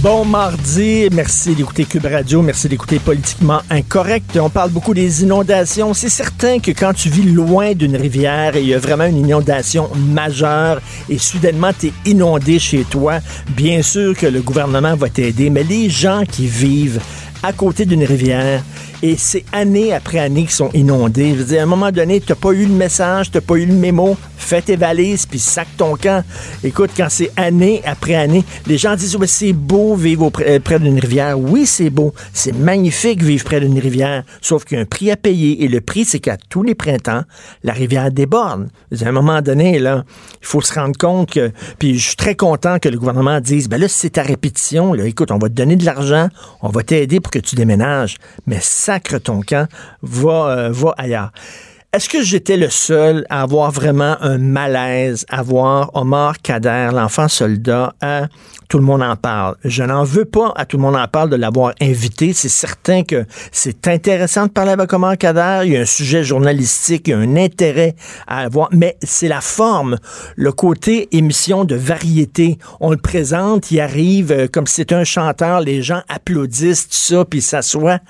Bon mardi, merci d'écouter Cube Radio, merci d'écouter Politiquement Incorrect. On parle beaucoup des inondations. C'est certain que quand tu vis loin d'une rivière et il y a vraiment une inondation majeure et soudainement tu es inondé chez toi, bien sûr que le gouvernement va t'aider, mais les gens qui vivent à côté d'une rivière et c'est année après année qu'ils sont inondés. Je veux dire, à un moment donné, tu n'as pas eu le message, tu n'as pas eu le mémo, fais tes valises puis sac ton camp. Écoute, quand c'est année après année, les gens disent ouais, c'est beau vivre euh, près d'une rivière. Oui, c'est beau, c'est magnifique vivre près d'une rivière, sauf qu'il y a un prix à payer et le prix, c'est qu'à tous les printemps, la rivière déborde. À un moment donné, là, il faut se rendre compte que, puis je suis très content que le gouvernement dise, ben là, c'est ta répétition, là, écoute, on va te donner de l'argent, on va t'aider pour que tu déménages, mais sacre ton camp, va, euh, va ailleurs. Est-ce que j'étais le seul à avoir vraiment un malaise à voir Omar Kader, l'enfant soldat, Tout le monde en parle? Je n'en veux pas à Tout le monde en parle de l'avoir invité. C'est certain que c'est intéressant de parler avec Omar Kader. Il y a un sujet journalistique, il y a un intérêt à avoir, mais c'est la forme, le côté émission de variété. On le présente, il arrive euh, comme si c'était un chanteur, les gens applaudissent, tout ça, puis s'assoient.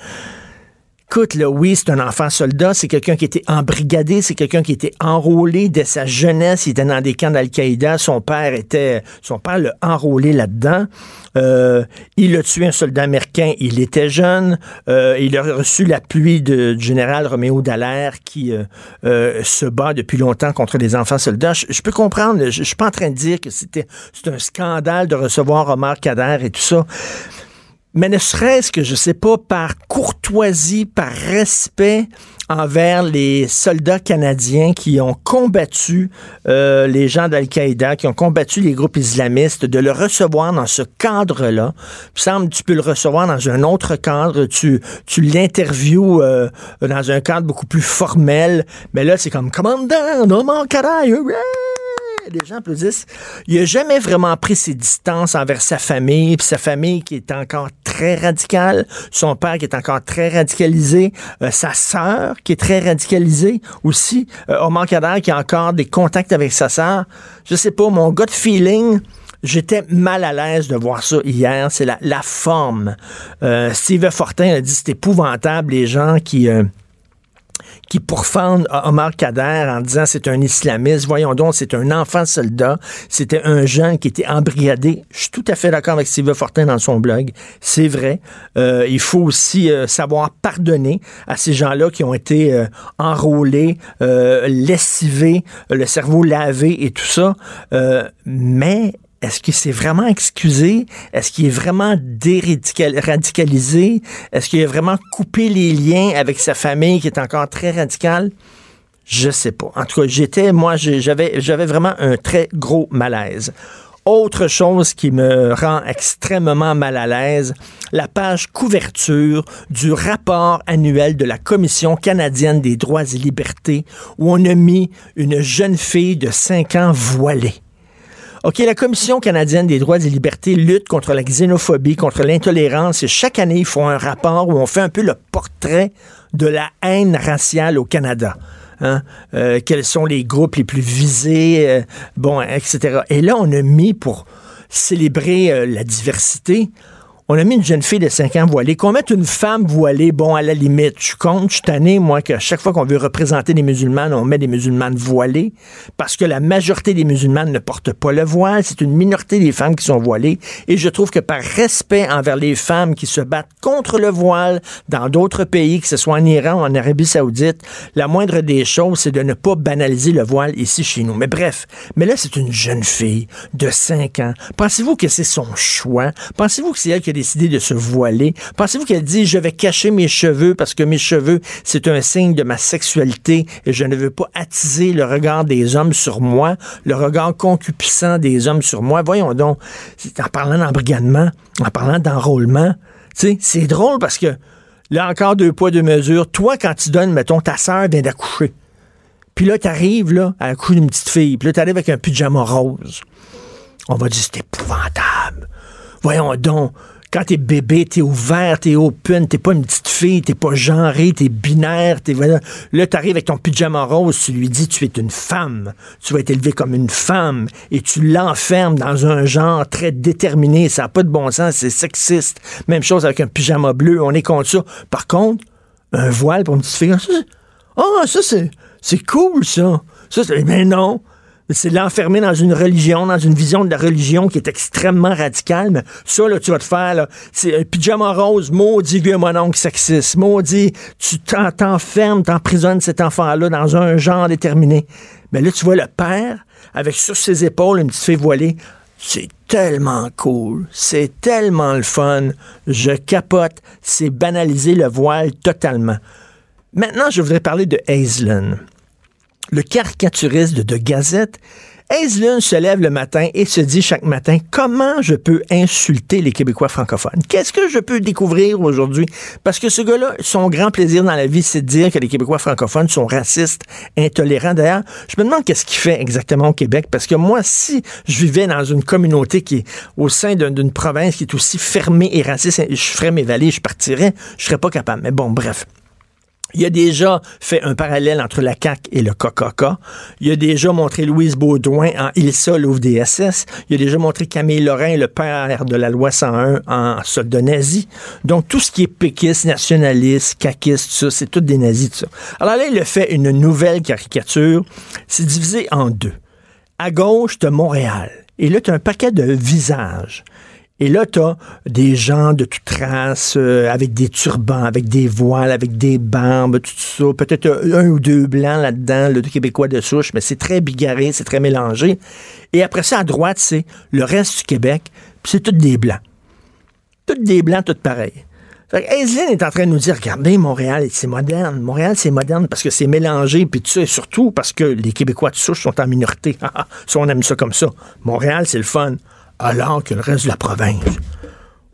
Écoute, là, oui, c'est un enfant soldat, c'est quelqu'un qui était embrigadé, c'est quelqu'un qui était enrôlé dès sa jeunesse, il était dans des camps d'Al-Qaïda, son père était, son père l'a enrôlé là-dedans. Euh, il a tué un soldat américain, il était jeune, euh, il a reçu l'appui du général Roméo Dallaire qui euh, se bat depuis longtemps contre les enfants soldats. Je, je peux comprendre, je, je suis pas en train de dire que c'était c'est un scandale de recevoir Omar Kader et tout ça. Mais ne serait-ce que, je sais pas, par courtoisie, par respect envers les soldats canadiens qui ont combattu euh, les gens d'Al-Qaïda, qui ont combattu les groupes islamistes, de le recevoir dans ce cadre-là. Il semble tu peux le recevoir dans un autre cadre, tu, tu l'interviews euh, dans un cadre beaucoup plus formel, mais là, c'est comme « Commandant, non, mon les gens applaudissent. Il n'a jamais vraiment pris ses distances envers sa famille, puis sa famille qui est encore très radicale, son père qui est encore très radicalisé, euh, sa sœur qui est très radicalisée aussi, euh, Omar Kader qui a encore des contacts avec sa sœur. Je sais pas, mon gut feeling, J'étais mal à l'aise de voir ça hier. C'est la, forme. Euh, Steve Fortin a dit c'est épouvantable les gens qui euh, qui pourfendent Omar Kader en disant c'est un islamiste. Voyons donc, c'est un enfant soldat. C'était un jeune qui était embrigadé. Je suis tout à fait d'accord avec Sylvain Fortin dans son blog. C'est vrai. Euh, il faut aussi euh, savoir pardonner à ces gens-là qui ont été euh, enrôlés, lessivés, le cerveau lavé et tout ça. Mais est-ce que c'est vraiment excusé? Est-ce qu'il est vraiment déradicalisé? Est-ce qu'il a vraiment coupé les liens avec sa famille qui est encore très radicale? Je sais pas. En tout cas, j'étais, moi, j'avais, j'avais vraiment un très gros malaise. Autre chose qui me rend extrêmement mal à l'aise, la page couverture du rapport annuel de la Commission canadienne des droits et libertés où on a mis une jeune fille de 5 ans voilée. OK, la Commission canadienne des droits et libertés lutte contre la xénophobie, contre l'intolérance et chaque année, ils font un rapport où on fait un peu le portrait de la haine raciale au Canada. Hein? Euh, quels sont les groupes les plus visés, euh, bon, etc. Et là, on a mis pour célébrer euh, la diversité, on a mis une jeune fille de 5 ans voilée. Qu'on mette une femme voilée, bon, à la limite, je compte, je suis tanné, moi, qu'à chaque fois qu'on veut représenter des musulmanes, on met des musulmanes voilées, parce que la majorité des musulmanes ne portent pas le voile. C'est une minorité des femmes qui sont voilées. Et je trouve que par respect envers les femmes qui se battent contre le voile dans d'autres pays, que ce soit en Iran ou en Arabie Saoudite, la moindre des choses, c'est de ne pas banaliser le voile ici chez nous. Mais bref, mais là, c'est une jeune fille de 5 ans. Pensez-vous que c'est son choix? Pensez-vous que c'est elle qui a décidé de se voiler? Pensez-vous qu'elle dit je vais cacher mes cheveux parce que mes cheveux, c'est un signe de ma sexualité et je ne veux pas attiser le regard des hommes sur moi, le regard concupissant des hommes sur moi? Voyons donc, en parlant d'embrigadement, en parlant d'enrôlement, tu sais, c'est drôle parce que là encore deux poids, deux mesures. Toi, quand tu donnes, mettons, ta sœur vient d'accoucher. Puis là, t'arrives, là, à couche d'une petite fille. Puis là, t'arrives avec un pyjama rose. On va dire, c'est épouvantable. Voyons donc. Quand t'es bébé, t'es ouvert, t'es open, t'es pas une petite fille, t'es pas genré, t'es binaire, t'es voilà. Là, t'arrives avec ton pyjama rose, tu lui dis tu es une femme, tu vas être élevé comme une femme, et tu l'enfermes dans un genre très déterminé. Ça n'a pas de bon sens, c'est sexiste. Même chose avec un pyjama bleu, on est contre ça. Par contre, un voile pour une petite fille, ah, ça c'est, c'est cool ça. Ça, c'est, mais non c'est l'enfermer dans une religion, dans une vision de la religion qui est extrêmement radicale. Mais ça, là, tu vas te faire, c'est un pyjama rose, maudit vieux mononcle sexiste, maudit, tu t'enfermes, t'emprisonnes cet enfant-là dans un genre déterminé. Mais là, tu vois le père, avec sur ses épaules une petite fille voilée. C'est tellement cool, c'est tellement le fun, je capote, c'est banaliser le voile totalement. Maintenant, je voudrais parler de Aislinn le caricaturiste de, Gazette, Aislinn se lève le matin et se dit chaque matin comment je peux insulter les Québécois francophones? Qu'est-ce que je peux découvrir aujourd'hui? Parce que ce gars-là, son grand plaisir dans la vie, c'est de dire que les Québécois francophones sont racistes, intolérants. D'ailleurs, je me demande qu'est-ce qu'il fait exactement au Québec. Parce que moi, si je vivais dans une communauté qui est au sein d'une province qui est aussi fermée et raciste, je ferais mes valises, je partirais, je serais pas capable. Mais bon, bref. Il a déjà fait un parallèle entre la CAQ et le KKK. Il a déjà montré Louise Baudouin en Ilsa, l'OVDSS. Il a déjà montré Camille Lorrain, le père de la loi 101 en soldat nazi. Donc, tout ce qui est péquiste, nationaliste, caquiste, tout ça, c'est tout des nazis, tout ça. Alors là, il a fait une nouvelle caricature. C'est divisé en deux. À gauche, de Montréal. Et là, tu as un paquet de visages. Et là, tu as des gens de toute race, euh, avec des turbans, avec des voiles, avec des barbes, tout ça. Peut-être un ou deux blancs là-dedans, le Québécois de souche, mais c'est très bigarré, c'est très mélangé. Et après ça, à droite, c'est le reste du Québec, puis c'est tous des blancs. Tous des blancs, tous pareils. Fait est en train de nous dire, regardez, Montréal, c'est moderne. Montréal, c'est moderne parce que c'est mélangé, puis ça, et surtout parce que les Québécois de souche sont en minorité. ça, on aime ça comme ça. Montréal, c'est le fun alors que le reste de la province,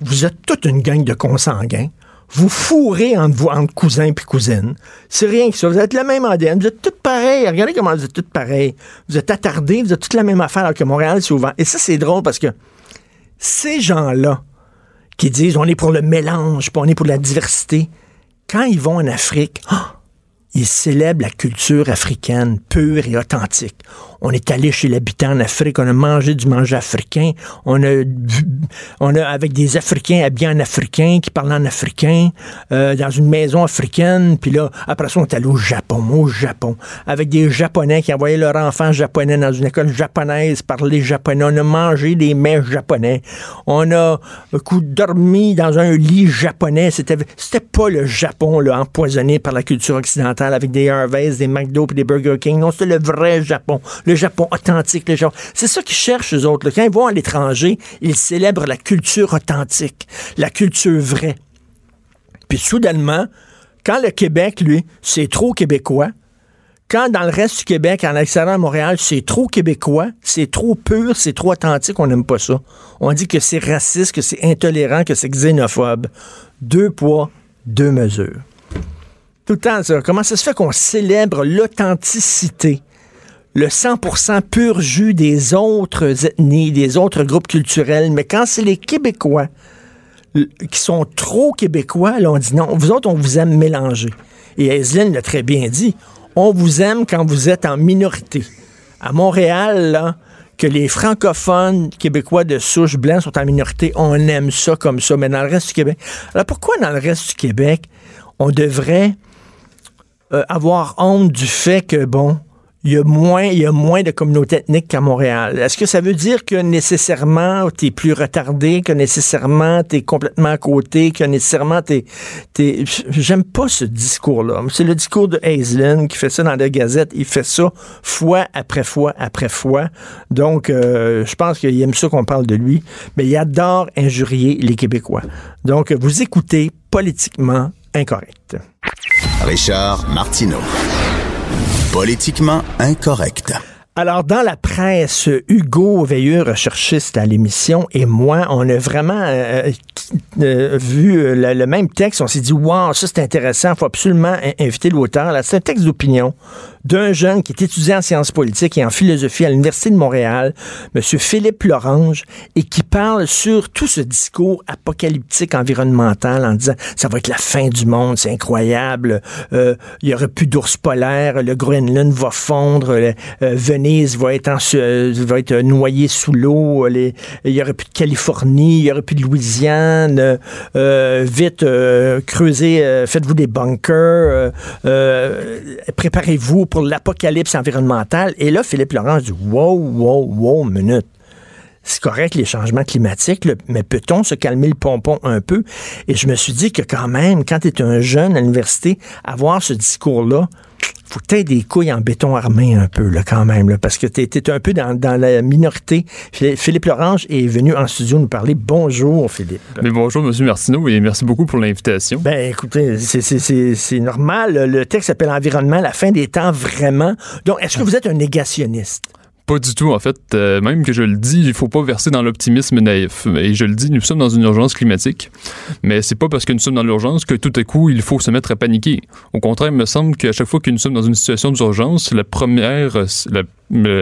vous êtes toute une gang de consanguins. Vous fourrez entre vous, cousins et cousines. C'est rien que ça. Vous êtes la même ADN. Vous êtes toutes pareilles. Regardez comment vous êtes toutes pareilles. Vous êtes attardés. Vous êtes toutes la même affaire que Montréal, c'est ouvert. Et ça, c'est drôle parce que ces gens-là qui disent on est pour le mélange, on est pour la diversité, quand ils vont en Afrique, ils célèbrent la culture africaine pure et authentique. On est allé chez l'habitant en Afrique, on a mangé du manger africain, on a, on a avec des Africains habillés en africain, qui parlent en africain, euh, dans une maison africaine, puis là, après ça, on est allé au Japon, au Japon, avec des Japonais qui envoyaient leurs enfants japonais dans une école japonaise, parler japonais, on a mangé des mets japonais, on a coup, dormi dans un lit japonais, c'était, c'était pas le Japon, là, empoisonné par la culture occidentale, avec des Harveys, des McDo et des Burger King, non, c'était le vrai Japon, le Japon authentique, le Japon. C'est ça qu'ils cherchent, eux autres. Quand ils vont à l'étranger, ils célèbrent la culture authentique, la culture vraie. Puis soudainement, quand le Québec, lui, c'est trop québécois, quand dans le reste du Québec, en extérieur à Montréal, c'est trop québécois, c'est trop pur, c'est trop authentique, on n'aime pas ça. On dit que c'est raciste, que c'est intolérant, que c'est xénophobe. Deux poids, deux mesures. Tout le temps, ça. Comment ça se fait qu'on célèbre l'authenticité? Le 100% pur jus des autres ethnies, des autres groupes culturels, mais quand c'est les Québécois qui sont trop québécois, là, on dit non, vous autres, on vous aime mélanger. Et Aislinn l'a très bien dit, on vous aime quand vous êtes en minorité. À Montréal, là, que les francophones québécois de souche blanc sont en minorité, on aime ça comme ça, mais dans le reste du Québec. Alors pourquoi dans le reste du Québec, on devrait euh, avoir honte du fait que, bon, il y a moins, il y a moins de communautés ethniques qu'à Montréal. Est-ce que ça veut dire que nécessairement tu es plus retardé, que nécessairement tu es complètement à côté, que nécessairement tu es, j'aime pas ce discours-là. C'est le discours de Aislinn qui fait ça dans la Gazette. Il fait ça fois après fois après fois. Donc, euh, je pense qu'il aime ça qu'on parle de lui. Mais il adore injurier les Québécois. Donc, vous écoutez politiquement incorrect. Richard Martineau. Politiquement incorrect. Alors, dans la presse, Hugo Veilleux, recherchiste à l'émission, et moi, on a vraiment euh, euh, vu le, même texte. On s'est dit, wow, ça c'est intéressant, il faut absolument inviter l'auteur. C'est un texte d'opinion d'un jeune qui est étudiant en sciences politiques et en philosophie à l'Université de Montréal, M. Philippe Lorange, et qui parle sur tout ce discours apocalyptique environnemental en disant ça va être la fin du monde, c'est incroyable, euh, il y aura plus d'ours polaires, le Groenland va fondre, euh, Venise va être, en, va être noyée sous l'eau, il y aura plus de Californie, il y aura plus de Louisiane, vite, creusez, faites-vous des bunkers, préparez-vous pour l'apocalypse environnemental. Et là, Philippe Laurent dit Wow, wow, wow, minute. C'est correct les changements climatiques, mais peut-on se calmer le pompon un peu? Et je me suis dit que quand même, quand tu es un jeune à l'université, avoir ce discours-là, faut que des couilles en béton armé un peu, là, quand même, là, parce que tu étais un peu dans, la minorité. Philippe Lorange est venu en studio nous parler. Bonjour, Philippe. Mais bonjour, M. Martineau, et merci beaucoup pour l'invitation. Ben, écoutez, c'est normal. Le texte s'appelle Environnement, la fin des temps, vraiment. Donc, est-ce que vous êtes un négationniste? Pas du tout, en fait. Euh, même que je le dis, il faut pas verser dans l'optimisme naïf. Et je le dis, nous sommes dans une urgence climatique. Mais c'est pas parce que nous sommes dans l'urgence que tout à coup, il faut se mettre à paniquer. Au contraire, il me semble qu'à chaque fois que nous sommes dans une situation d'urgence, la première, la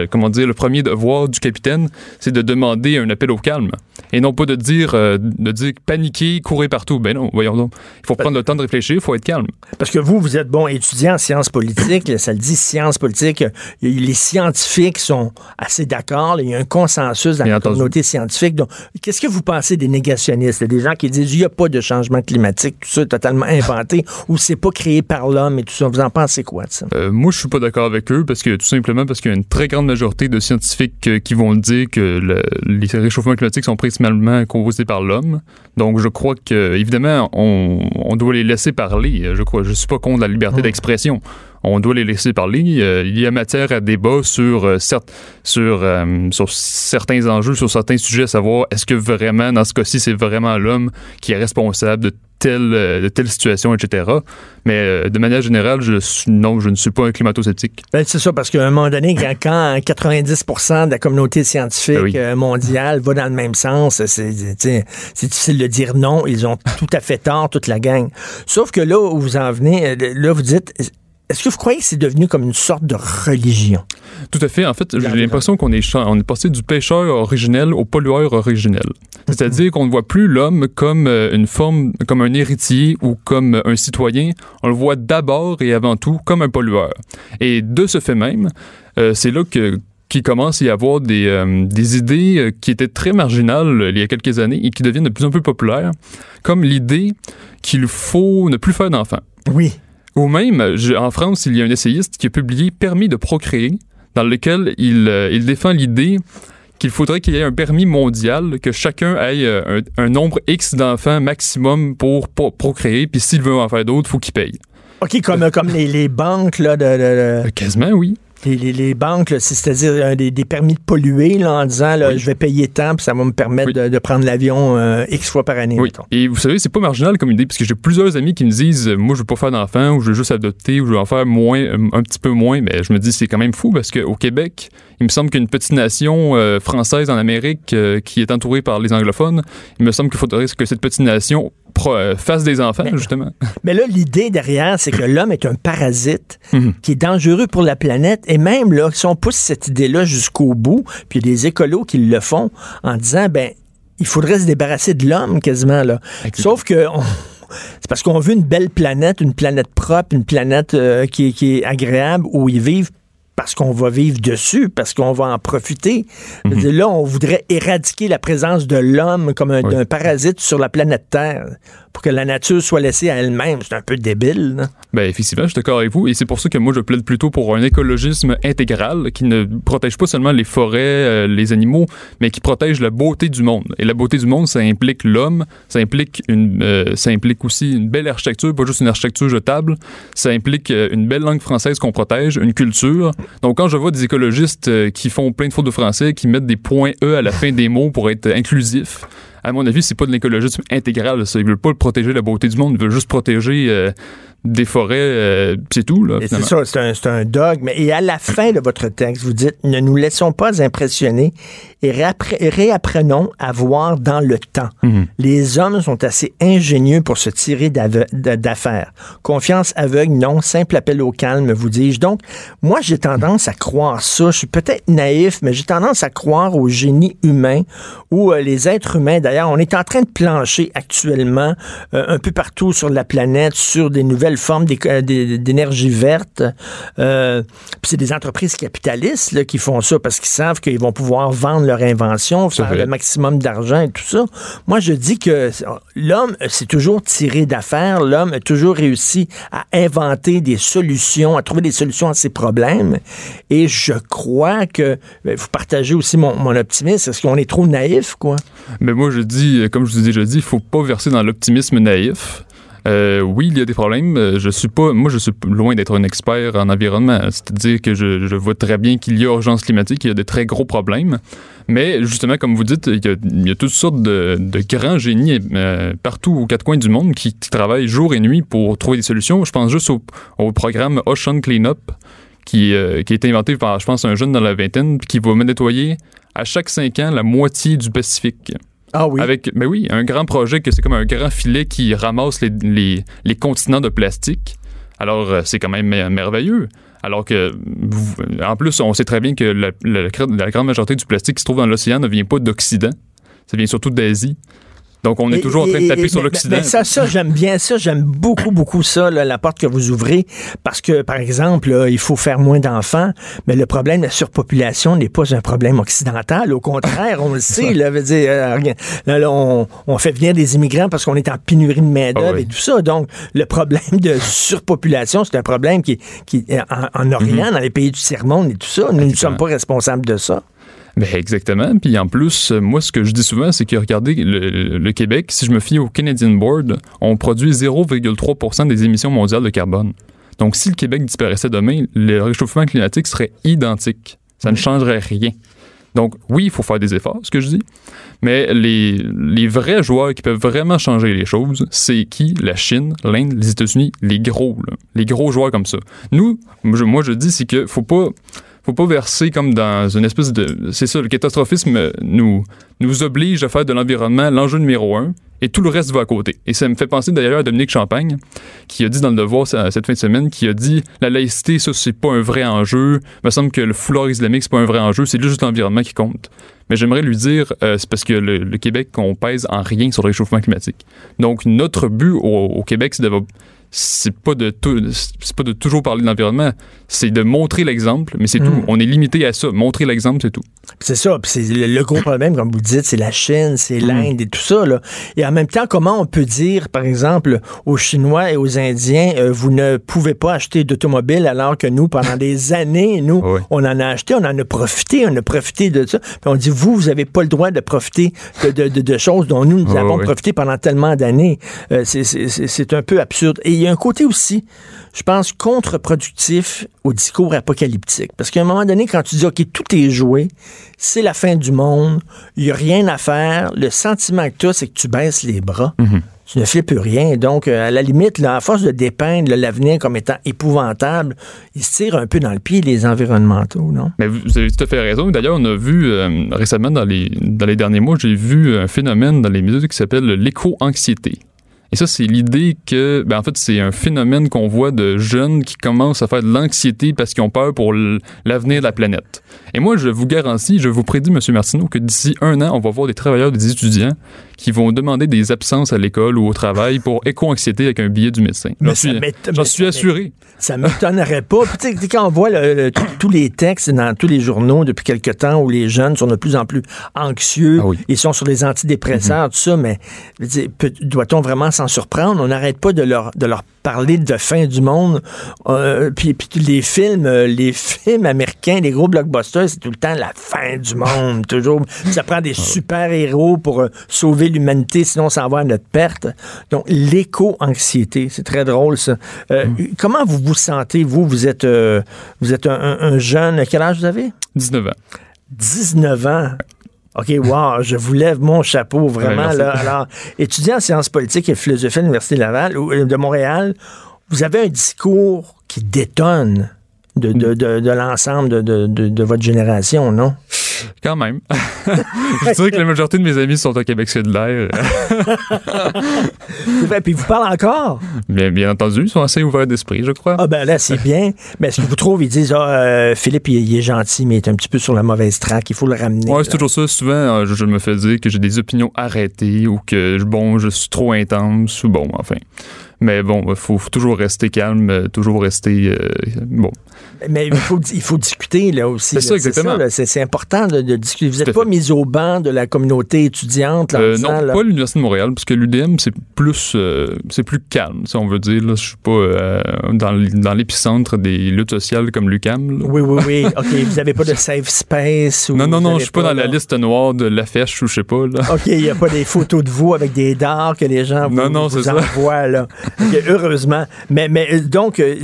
comment dire, le premier devoir du capitaine, c'est de demander un appel au calme. Et non pas de dire, euh, de dire paniquer, courir partout. Ben non, voyons donc. Il faut prendre le temps de réfléchir, il faut être calme. Parce que vous, vous êtes bon étudiant en sciences politiques, ça le dit sciences politiques. Les scientifiques sont assez d'accord, il y a un consensus dans la communauté scientifique. Donc, qu'est-ce que vous pensez des négationnistes, des gens qui disent il n'y a pas de changement climatique, tout ça est totalement inventé, ou c'est pas créé par l'homme et tout ça. Vous en pensez quoi de ça? Euh, moi, je suis pas d'accord avec eux parce que tout simplement parce qu'il y a une très grande majorité de scientifiques euh, qui vont dire que les réchauffements climatiques sont principalement causés par l'homme. Donc, je crois que, évidemment, on, doit les laisser parler. Je crois, je suis pas contre la liberté mmh. d'expression on doit les laisser parler. Euh, il y a matière à débat sur, euh, sur, sur certains enjeux, sur certains sujets, à savoir est-ce que vraiment, dans ce cas-ci, c'est vraiment l'homme qui est responsable de telle, euh, de telle situation, etc. Mais euh, de manière générale, je non, je ne suis pas un climato-sceptique. Ben, c'est ça, parce qu'à un moment donné, quand, 90% de la communauté scientifique ben euh, mondiale va dans le même sens, c'est difficile de dire non. Ils ont tout à fait tort, toute la gang. Sauf que là où vous en venez, là, vous dites est-ce que vous croyez que c'est devenu comme une sorte de religion? Tout à fait. En fait, j'ai l'impression qu'on est, on est passé du pêcheur originel au pollueur originel. C'est-à-dire qu'on ne voit plus l'homme comme euh, une forme, comme un héritier ou comme un citoyen. On le voit d'abord et avant tout comme un pollueur. Et de ce fait même, euh, c'est là que qu'il commence à y avoir des, euh, des idées qui étaient très marginales il y a quelques années et qui deviennent de plus en plus populaires, comme l'idée qu'il faut ne plus faire d'enfants. Oui. Ou même, en France, il y a un essayiste qui a publié Permis de procréer, dans lequel il, euh, il défend l'idée qu'il faudrait qu'il y ait un permis mondial, que chacun ait euh, un, nombre X d'enfants maximum pour, procréer, puis s'il veut en faire d'autres, il faut qu'il paye. OK, comme, comme les, les banques là, de, de... Quasiment, oui les, banques, c'est-à-dire euh, des, permis de polluer là, en disant je vais payer tant puis ça va me permettre de, prendre l'avion euh, X fois par année. Oui. Et vous savez, c'est pas marginal comme idée, parce que j'ai plusieurs amis qui me disent moi je veux pas faire d'enfants ou je veux juste adopter ou je veux en faire moins, euh, un petit peu moins, mais je me dis c'est quand même fou parce qu'au Québec, il me semble qu'une petite nation française en Amérique qui est entourée par les anglophones, il me semble qu'il faudrait que cette petite nation euh, fasse des enfants, justement. Mais là, l'idée derrière, c'est que l'homme est un parasite mhm. qui est dangereux pour la planète. Et même, là, si on pousse cette idée-là jusqu'au bout, puis il y a des écolos qui le font en disant, ben, il faudrait se débarrasser de l'homme quasiment, là. Sauf que... c'est parce qu'on veut une belle planète, une planète propre, une planète euh, qui, qui, est agréable où ils vivent parce qu'on va vivre dessus, parce qu'on va en profiter. Mhm. Là, on voudrait éradiquer la présence de l'homme comme un, parasite sur la planète Terre pour que la nature soit laissée à elle-même. C'est un peu débile. Ben, effectivement, je suis d'accord avec vous. Et c'est pour ça que moi, je plaide plutôt pour un écologisme intégral qui ne protège pas seulement les forêts, euh, les animaux, mais qui protège la beauté du monde. Et la beauté du monde, ça implique l'homme, ça implique, une, euh, ça implique aussi une belle architecture, pas juste une architecture jetable. Ça implique euh, une belle langue française qu'on protège, une culture. Donc, quand je vois des écologistes qui font plein de fautes de français, qui mettent des points E à la fin des mots pour être inclusifs, à mon avis, c'est pas de l'écologisme intégral. Ça. Ils veulent pas protéger la beauté du monde, ils veulent juste protéger euh, des forêts, euh, c'est tout. Là, c'est ça, c'est un, un, dogme. Et à la fin de votre texte, vous dites Ne nous laissons pas impressionner et réapprenons à voir dans le temps. Mhm. Les hommes sont assez ingénieux pour se tirer d'affaires. Confiance aveugle, non. Simple appel au calme, vous dis-je. Donc, moi, j'ai tendance à croire ça. Je suis peut-être naïf, mais j'ai tendance à croire au génie humain ou euh, les êtres humains. D'ailleurs, on est en train de plancher actuellement euh, un peu partout sur la planète sur des nouvelles formes euh, d'énergie verte. Puis c'est des entreprises capitalistes là, qui font ça parce qu'ils savent qu'ils vont pouvoir vendre leur invention, faire le maximum d'argent et tout ça. Moi, je dis que l'homme s'est toujours tiré d'affaires. L'homme a toujours réussi à inventer des solutions, à trouver des solutions à ses problèmes. Et je crois que ben, vous partagez aussi mon, mon optimisme. Est-ce qu'on est trop naïf, quoi? Mais moi, je dis, comme je vous ai déjà dit, il faut pas verser dans l'optimisme naïf. Euh, oui, il y a des problèmes. Euh, je suis pas, moi, je suis loin d'être un expert en environnement. C'est-à-dire que je, je, vois très bien qu'il y a urgence climatique, il y a de très gros problèmes. Mais justement, comme vous dites, il y a, il y a toutes sortes de, de grands génies euh, partout aux quatre coins du monde qui, travaillent jour et nuit pour trouver des solutions. Je pense juste au, au programme Ocean Cleanup. Qui, qui a été inventé par, je pense, un jeune dans la vingtaine, qui va nettoyer à chaque cinq ans la moitié du Pacifique. Ah oui. Mais oui, un grand projet que c'est comme un grand filet qui ramasse les, les, continents de plastique. Alors, euh, c'est quand même merveilleux. Alors que, en plus, on sait très bien que la, la grande majorité du plastique qui se trouve dans l'océan ne vient pas d'Occident. Ça vient surtout d'Asie. Donc, on est toujours en train de taper sur l'Occident. Ça, ça j'aime bien ça. J'aime beaucoup, beaucoup ça, la porte que vous ouvrez. Parce que, par exemple, il faut faire moins d'enfants. Mais le problème de la surpopulation n'est pas un problème occidental. Au contraire, on le sait. Là, veut dire, euh, là, on, on, fait venir des immigrants parce qu'on est en pénurie de main-d'œuvre ah et tout ça. Donc, le problème de surpopulation, c'est un problème qui, qui en, en Orient, mm-hmm. dans les pays du tiers-monde et tout ça. Nous ne sommes pas responsables de ça. Ben exactement. Puis en plus, moi, ce que je dis souvent, c'est que regardez, le, Québec, si je me fie au Canadian Board, on produit 0,3% des émissions mondiales de carbone. Donc, si le Québec disparaissait demain, le réchauffement climatique serait identique. Ça ne changerait rien. Donc, oui, il faut faire des efforts, ce que je dis. Mais les, les vrais joueurs qui peuvent vraiment changer les choses, c'est qui? La Chine, l'Inde, les États-Unis, les gros, les gros joueurs comme ça. Nous, moi, je dis, c'est que faut pas faut pas verser comme dans une espèce de. C'est ça, le catastrophisme nous, nous oblige à faire de l'environnement l'enjeu numéro un et tout le reste va à côté. Et ça me fait penser d'ailleurs à Dominique Champagne, qui a dit dans le Devoir cette fin de semaine, qui a dit la laïcité, ça, c'est pas un vrai enjeu. Il me semble que le foulard islamique, c'est pas un vrai enjeu, c'est juste l'environnement qui compte. Mais j'aimerais lui dire, euh, c'est parce que le, Québec, on pèse en rien sur le réchauffement climatique. Donc, notre but au, au Québec, c'est de c'est pas de c'est pas de toujours parler de l'environnement, c'est de montrer l'exemple, mais c'est tout. Hmm. On est limité à ça. Montrer l'exemple, c'est tout. C'est ça. c'est le, gros problème, comme vous dites, c'est la Chine, c'est hmm. l'Inde et tout ça. Là. Et en même temps, comment on peut dire, par exemple, aux Chinois et aux Indiens, euh, vous ne pouvez pas acheter d'automobile alors que nous, pendant des années, nous, on en a acheté, on en a profité, on a profité de ça. Puis on dit, vous, vous n'avez pas le droit de profiter de, de, choses dont nous, nous avons profité pendant tellement d'années. Euh, c'est un peu absurde. Et y a un côté aussi, je pense, contre-productif au discours apocalyptique. Parce qu'à un moment donné, quand tu dis, OK, tout est joué, c'est la fin du monde, il n'y a rien à faire, le sentiment que tu as, c'est que tu baisses les bras. Mhm. Tu ne fais plus rien. Donc, euh, à la limite, là, à force de dépeindre l'avenir comme étant épouvantable, ils se tirent un peu dans le pied, les environnementaux, non? Mais vous avez tout à fait raison. D'ailleurs, on a vu euh, récemment, dans les, dans les derniers mois, j'ai vu un phénomène dans les médias qui s'appelle l'éco-anxiété. Et ça, c'est l'idée que, ben, en fait, c'est un phénomène qu'on voit de jeunes qui commencent à faire de l'anxiété parce qu'ils ont peur pour l'avenir de la planète. Et moi, je vous garantis, je vous prédis, M. Martineau, que d'ici un an, on va voir des travailleurs, des étudiants qui vont demander des absences à l'école ou au travail pour éco-anxiété avec un billet du médecin. J'en suis, suis, assuré. Ça m'étonnerait pas. Puis, quand on voit tous les textes dans tous les journaux depuis quelque temps où les jeunes sont de plus en plus anxieux, ah ils sont sur les antidépresseurs, mm-hmm. tout ça, mais doit-on vraiment s'en surprendre? On n'arrête pas de leur, de leur parler de fin du monde. Euh, puis, puis les films, euh, les films américains, les gros blockbusters, c'est tout le temps la fin du monde, toujours. Ça prend des ah super-héros pour euh, sauver l'humanité, sinon ça va à notre perte. Donc, l'éco-anxiété, c'est très drôle, ça. Hmm. Comment vous vous sentez, vous? Vous êtes, vous êtes un, un, jeune, quel âge vous avez? 19 ans. 19 ans. OK, wow, je vous lève mon chapeau, vraiment. Ouais, là. Alors, étudiant en sciences politiques et philosophie à l'Université de Laval, ou, euh, de Montréal, vous avez un discours qui détonne de, de, de, de l'ensemble de, de, de votre génération, non? Quand même. je dirais que la majorité de mes amis sont au Québec. C'est vrai, Puis vous parlez encore? bien, bien entendu, ils sont assez ouverts d'esprit, je crois. Ah ben là, c'est bien. Mais est-ce que vous trouvez, ils disent, ah, euh, Philippe, il, il est gentil, mais il est un petit peu sur la mauvaise traque, il faut le ramener. Là. c'est toujours ça. Souvent, euh, je, je me fais dire que j'ai des opinions arrêtées ou que, bon, je suis trop intense ou bon, enfin. Mais bon, il faut, faut toujours rester calme, euh, toujours rester. euh, bon. Mais il faut, il faut discuter là aussi. C'est ça, exactement. C'est important de, de discuter. Vous n'êtes pas fait. mis au banc de la communauté étudiante. Là, Euh, disant, non, là, pas l'Université de Montréal, parce que l'UDM, c'est plus, euh, c'est plus calme, si on veut dire. Là. Je suis pas dans, l'épicentre des luttes sociales comme l'UCAM. Oui, oui, oui. OK, vous n'avez pas de safe space. ou Non, non, non, je suis pas dans la liste noire de la fèche ou je sais pas. Là. OK, il n'y a pas des photos de vous avec des dards que les gens vous, Non, non, vous c'est ça. envoient. Là. Heureusement. Mais, mais euh, donc, euh,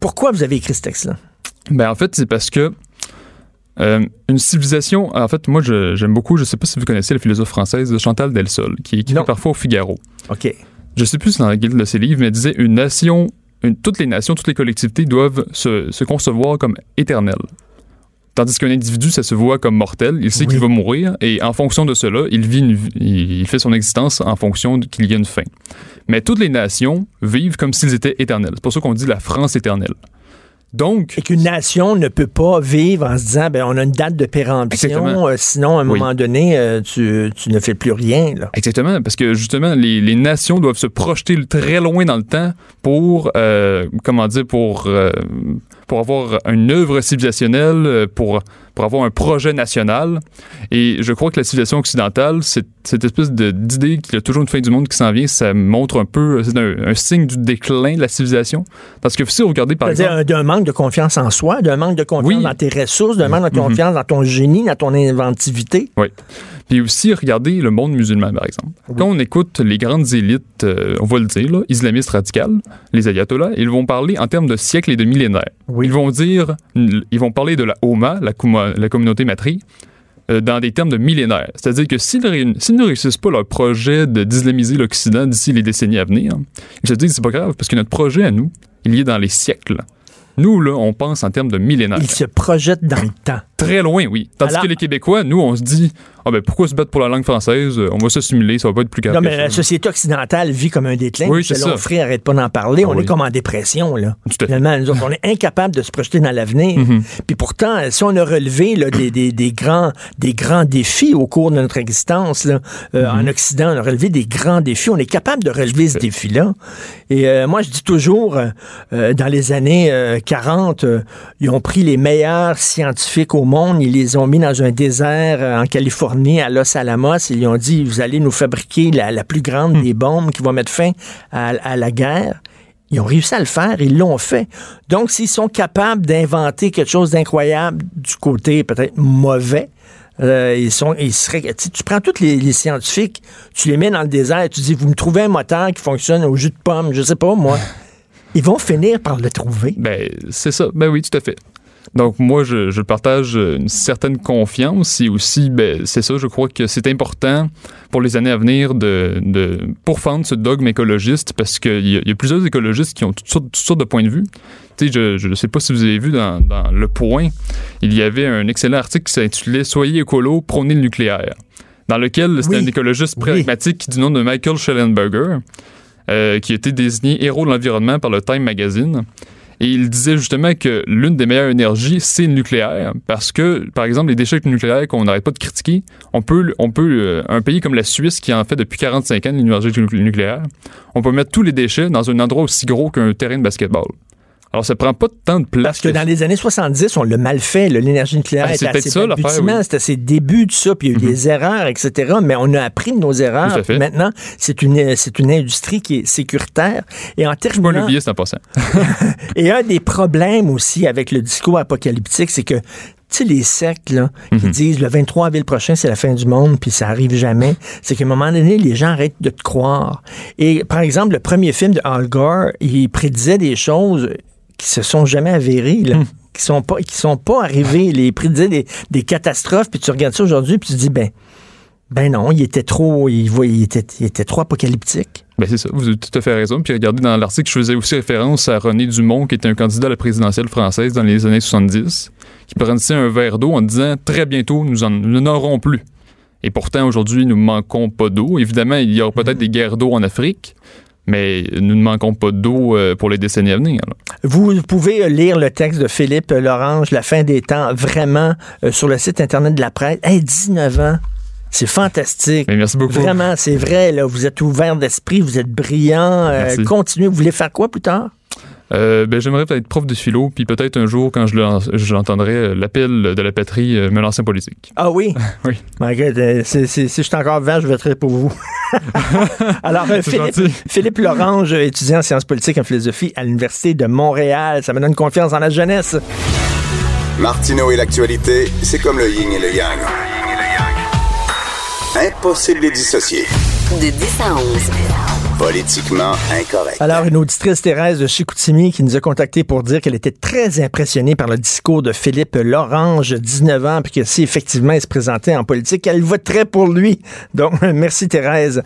pourquoi vous avez écrit ce texte-là? Ben, en fait, c'est parce que euh, une civilisation. En fait, moi, j'aime beaucoup, je sais pas si vous connaissez la philosophe française Chantal Delsol, qui écrit Non. parfois au Figaro. OK. Je sais plus dans la guilde de ses livres, mais elle disait une nation, une- toutes les nations, toutes les collectivités doivent se, se concevoir comme éternelles. Tandis qu'un individu, ça se voit comme mortel, il sait Oui. qu'il va mourir, et en fonction de cela, il, vit une il fait son existence en fonction qu'il y a une fin. Mais toutes les nations vivent comme s'ils étaient éternels. C'est pour ça qu'on dit la France éternelle. Donc, Et qu'une nation ne peut pas vivre en se disant, ben, on a une date de péremption, euh, sinon, à un Oui. moment donné, euh, tu, tu ne fais plus rien. Là. Exactement, parce que justement, les, les nations doivent se projeter très loin dans le temps pour, euh, comment dire, pour, pour avoir une œuvre civilisationnelle, euh, pour, pour avoir un projet national. Et je crois que la civilisation occidentale, c'est- cette espèce d'idée qu'il y a toujours une fin du monde qui s'en vient, ça montre un peu, c'est un, un signe du déclin de la civilisation. Parce que si vous regardez par exemple... un- d'un manque de confiance en soi, d'un manque de confiance Oui. dans tes ressources, d'un manque de Mhm. confiance dans ton génie, dans ton inventivité. Oui. Puis aussi, regardez le monde musulman, par exemple. Quand on écoute les grandes élites, euh, on va le dire, là, islamistes radicales, les ayatollahs, ils vont parler en termes de siècles et de millénaires. Oui. Ils vont dire, ils vont parler de la Oma, la, commu- la communauté matrie, euh, dans des termes de millénaires. C'est-à-dire que s'ils, ne réussissent pas leur projet de d'islamiser l'Occident d'ici les décennies à venir, ils se disent, c'est pas grave, parce que notre projet à nous, il est dans les siècles. Nous, là, on pense en termes de millénaires. Ils se projettent dans le temps. Très loin, oui. Tandis Alors- que les Québécois, nous, on se dit, ah ben pourquoi se battre pour la langue française? On va s'assimiler, ça va pas être plus grave. Non, mais la société occidentale vit comme un déclin. Oui, c'est ça. Onfray arrête pas d'en parler. Ah on oui. est comme en dépression, là. Tout à fait. Finalement, nous autres, on est incapable de se projeter dans l'avenir. Mhm. Puis pourtant, si on a relevé là, des, des- des grands, des grands défis au cours de notre existence, là, euh, Mhm. en Occident, on a relevé des grands défis. On est capable de relever ce défi-là. Et euh, moi, je dis toujours, euh, dans les années 40, euh, ils ont pris les meilleurs scientifiques au monde, ils les ont mis dans un désert euh, en Californie, à Los Alamos, et ils lui ont dit, vous allez nous fabriquer la, la plus grande Hmm. des bombes qui va mettre fin à, à la guerre. Ils ont réussi à le faire, ils l'ont fait. Donc, s'ils sont capables d'inventer quelque chose d'incroyable du côté peut-être mauvais, euh, ils sont, ils seraient, tu prends tous les, les scientifiques, tu les mets dans le désert, tu dis, vous me trouvez un moteur qui fonctionne au jus de pomme, je sais pas moi. Ils vont finir par le trouver. Ben, c'est ça. Ben oui, tout à fait. Donc, moi, je, je partage une certaine confiance et aussi, ben, c'est ça, je crois que c'est important pour les années à venir de, de pourfendre ce dogme écologiste parce qu'il y, y a plusieurs écologistes qui ont toutes sortes, toutes sortes de points de vue. Tu sais, je ne sais pas si vous avez vu dans, dans Le Point, il y avait un excellent article qui s'intitulait Soyez écolo, prônez le nucléaire, dans lequel c'était Oui. un écologiste Oui. pragmatique du nom de Michael Schellenberger, euh, qui a été désigné héros de l'environnement par le Time Magazine. Et il disait justement que l'une des meilleures énergies, c'est le nucléaire. Parce que, par exemple, les déchets nucléaires qu'on n'arrête pas de critiquer, on peut, on peut euh, un pays comme la Suisse, qui en fait depuis 45 ans l'énergie nucléaire, on peut mettre tous les déchets dans un endroit aussi gros qu'un terrain de basketball. Alors, ça prend pas tant de place. Parce que dans les années 70, on l'a mal fait. L'énergie nucléaire Ben, était assez ça, oui. C'était ses débuts de ça, puis il y a eu Mhm. des erreurs, etc. Mais on a appris de nos erreurs. Tout à fait. Maintenant, c'est une, c'est une industrie qui est sécuritaire. Et en Faut pas terminant, l'oublier, c'est passant. et un des problèmes aussi avec le discours apocalyptique, c'est que tu sais, les sectes là, qui Mhm. disent le 23 avril prochain, c'est la fin du monde, puis ça arrive jamais, c'est qu'à un moment donné, les gens arrêtent de te croire. Et par exemple, le premier film de Al Gore, il prédisait des choses qui se sont jamais avérées. Là. qui sont pas qui sont pas arrivés, les prédisaient des, des catastrophes, puis tu regardes ça aujourd'hui, puis tu dis ben ben non, il était trop, il, il, était, il était trop apocalyptique. Ben c'est ça, vous avez tout à fait raison. Puis regardez, dans l'article, je faisais aussi référence à René Dumont, qui était un candidat à la présidentielle française dans les années 70, qui brandissait un verre d'eau en disant très bientôt, nous n'en aurons plus. Et pourtant, aujourd'hui, nous ne manquons pas d'eau. Évidemment, il y aura peut-être des guerres d'eau en Afrique, mais nous ne manquons pas d'eau euh, pour les décennies à venir. Vous pouvez euh, lire le texte de Philippe Lorange, La fin des temps, vraiment, euh, sur le site Internet de la presse. Hey, 19 ans! C'est fantastique. merci beaucoup. Vraiment, c'est vrai. Là, vous êtes ouvert d'esprit, vous êtes brillant. Euh, continuez. Vous voulez faire quoi plus tard? Euh, ben, j'aimerais peut-être être prof de philo, puis peut-être un jour, quand je l'entendrai, euh, l'appel de la patrie, me lancer en politique. Ah oui? oui. si je suis encore vert, je voterai pour vous. Alors, Philippe, Philippe Lorange, étudiant en sciences politiques et en philosophie à l'Université de Montréal. Ça me donne confiance en la jeunesse. Martineau et l'actualité, c'est comme le yin et le yang. Impossible de les dissocier. De 10 à 11. Politiquement incorrect. Alors, une auditrice Thérèse de Chicoutimi qui nous a contacté pour dire qu'elle était très impressionnée par le discours de Philippe Lorange, 19 ans, puis que si effectivement il se présentait en politique, elle voterait pour lui. Donc, merci Thérèse.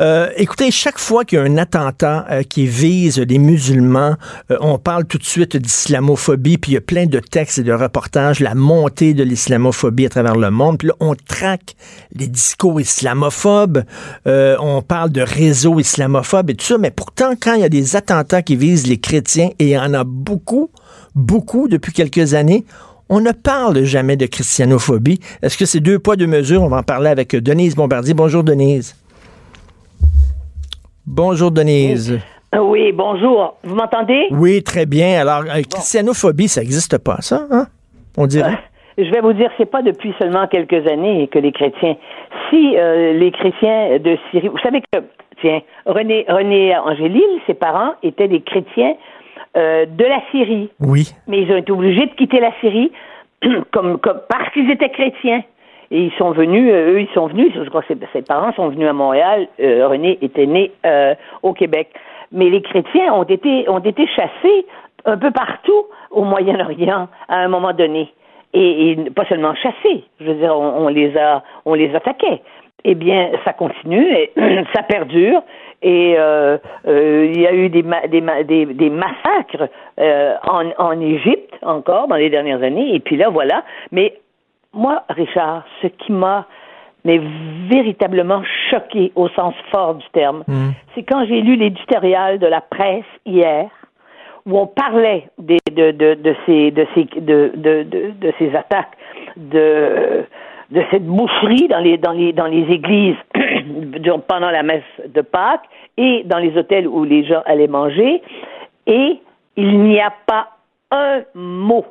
Euh, écoutez, chaque fois qu'il y a un attentat euh, qui vise les musulmans, euh, on parle tout de suite d'islamophobie, puis il y a plein de textes et de reportages, la montée de l'islamophobie à travers le monde. Puis là, on traque les discours islamophobes, on parle de réseaux islamophobes et tout ça, mais pourtant, quand il y a des attentats qui visent les chrétiens, et il y en a beaucoup, beaucoup depuis quelques années, on ne parle jamais de christianophobie. Est-ce que c'est deux poids, deux mesures? On va en parler avec Denise Bombardier. Bonjour, Denise. Bonjour, Denise. Oui, bonjour. Vous m'entendez? Oui, très bien. Alors, euh, christianophobie, ça n'existe pas, ça, hein? On dirait. Euh, je vais vous dire, c'est pas depuis seulement quelques années que les chrétiens. Si euh, les chrétiens de Syrie, vous savez que René, René Angélil, ses parents étaient des chrétiens euh, de la Syrie. Oui. Mais ils ont été obligés de quitter la Syrie comme, parce qu'ils étaient chrétiens. Et ils sont venus, euh, eux, ils sont venus, je crois que ses, parents sont venus à Montréal, euh, René était né au Québec. Mais les chrétiens ont été, ont été chassés un peu partout au Moyen-Orient à un moment donné. Et, pas seulement chassés, je veux dire, on les a, on les attaquait eh bien, ça continue et ça perdure. Et euh, euh, il y a eu des, des, des, massacres euh, en, en Égypte encore dans les dernières années. Et puis là, voilà. Mais moi, Richard, ce qui m'a mais véritablement choqué au sens fort du terme, mmh. c'est quand j'ai lu l'éditorial de la presse hier, où on parlait des, de, de, de, ces, de, ces, de, de, de, de ces attaques de de cette boucherie dans les, dans les, dans les églises pendant la messe de Pâques et dans les hôtels où les gens allaient manger. Et il n'y a pas un mot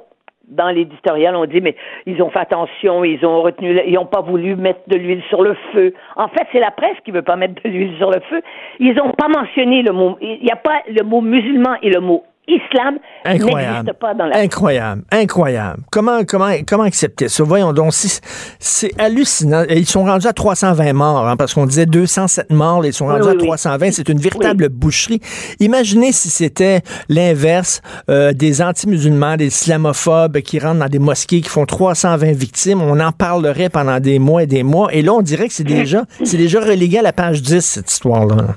dans l'éditorial, on dit, mais ils ont fait attention, ils ont retenu, ils n'ont pas voulu mettre de l'huile sur le feu. En fait, c'est la presse qui veut pas mettre de l'huile sur le feu. Ils n'ont pas mentionné le mot, il n'y a pas le mot musulman et le mot islam n'existe pas dans la Incroyable, incroyable. Comment, comment, comment accepter ça? Voyons donc, c'est hallucinant. Ils sont rendus à 320 morts, hein, parce qu'on disait 207 morts, ils sont rendus à 320. C'est une véritable boucherie. Imaginez si c'était l'inverse, euh, des anti-musulmans, des islamophobes qui rentrent dans des mosquées, qui font 320 victimes. On en parlerait pendant des mois et des mois. Et là, on dirait que c'est déjà, c'est déjà relégué à la page 10, cette histoire-là.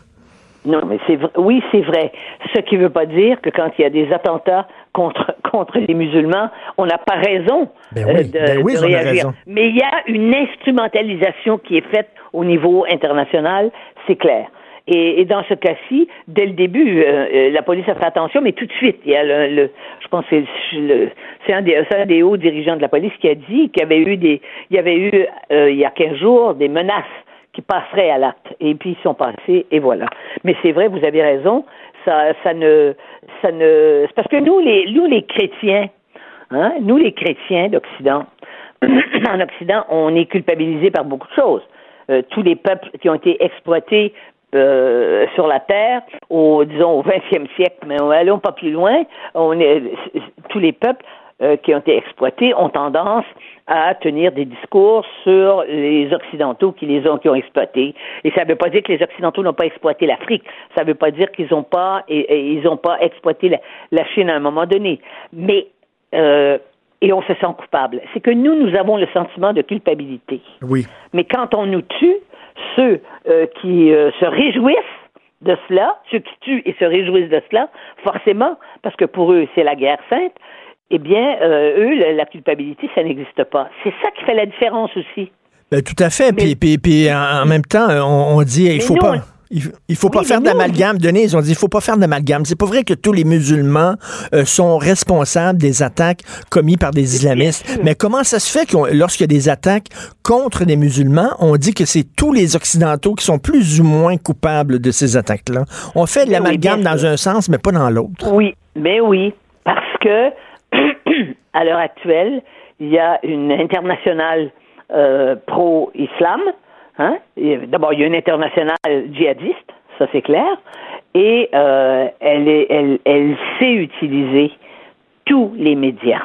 Non, mais c'est oui, c'est vrai. Ce qui ne veut pas dire que quand il y a des attentats contre contre les musulmans, on n'a pas raison ben euh, de, ben réagir. Mais il y a une instrumentalisation qui est faite au niveau international, c'est clair. Et, dans ce cas-ci, dès le début, euh, euh, la police a fait attention, mais tout de suite, il y a le, je pense que c'est un, des, un des hauts dirigeants de la police qui a dit qu'il y avait eu des, il y avait eu il y a 15 jours des menaces qui passeraient à l'acte. Et puis ils sont passés et voilà. Mais c'est vrai, vous avez raison. Ça, ça ne, ça ne, c'est parce que nous les, nous les chrétiens, hein, nous les chrétiens d'Occident, en Occident, on est culpabilisés par beaucoup de choses. Euh, tous les peuples qui ont été exploités euh, sur la terre, au disons au 20e siècle, mais allons pas plus loin. On est tous les peuples euh, qui ont été exploités ont tendance à tenir des discours sur les Occidentaux qui les ont, qui ont exploités. Et ça ne veut pas dire que les Occidentaux n'ont pas exploité l'Afrique. Ça ne veut pas dire qu'ils n'ont pas, et, ils ont pas exploité la, Chine à un moment donné. Mais euh, et on se sent coupable. C'est que nous, nous avons le sentiment de culpabilité. Oui. Mais quand on nous tue, ceux euh, qui euh, se réjouissent de cela, ceux qui tuent et se réjouissent de cela, forcément, parce que pour eux, c'est la guerre sainte, eh bien, euh, eux, la, la culpabilité, ça n'existe pas. C'est ça qui fait la différence aussi. Ben, tout à fait. Mais- Puis, puis, puis, en, même temps, on, on dit il faut nous, pas. Il, il faut pas faire d'amalgame. Denise, on dit il faut pas faire d'amalgame. C'est pas vrai que tous les musulmans euh, sont responsables des attaques commises par des islamistes. Mais comment ça se fait que lorsqu'il y a des attaques contre des musulmans, on dit que c'est tous les occidentaux qui sont plus ou moins coupables de ces attaques-là? On fait de oui, l'amalgame dans un sens, mais pas dans l'autre. Oui, mais oui, parce que à l'heure actuelle, il y a une internationale euh, pro-islam. Hein? D'abord, il y a une internationale djihadiste, ça c'est clair, et euh, elle, est, elle, elle sait utiliser tous les médias.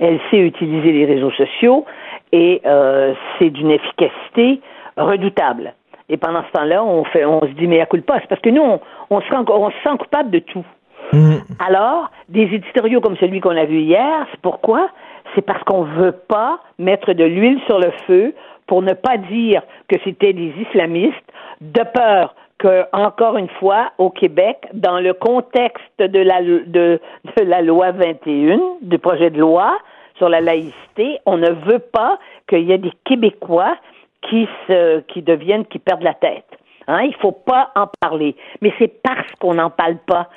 Elle sait utiliser les réseaux sociaux et euh, c'est d'une efficacité redoutable. Et pendant ce temps-là, on on se dit mais à coup pas, c'est parce que nous, on se sent coupable de tout. Mm. Alors, des éditoriaux comme celui qu'on a vu hier, c'est pourquoi? C'est parce qu'on ne veut pas mettre de l'huile sur le feu pour ne pas dire que c'était des islamistes, de peur que, encore une fois, au Québec, dans le contexte de la, de, de la loi 21, du projet de loi sur la laïcité, on ne veut pas qu'il y ait des Québécois qui se, qui deviennent, qui perdent la tête. Hein? Il faut pas en parler. Mais c'est parce qu'on n'en parle pas.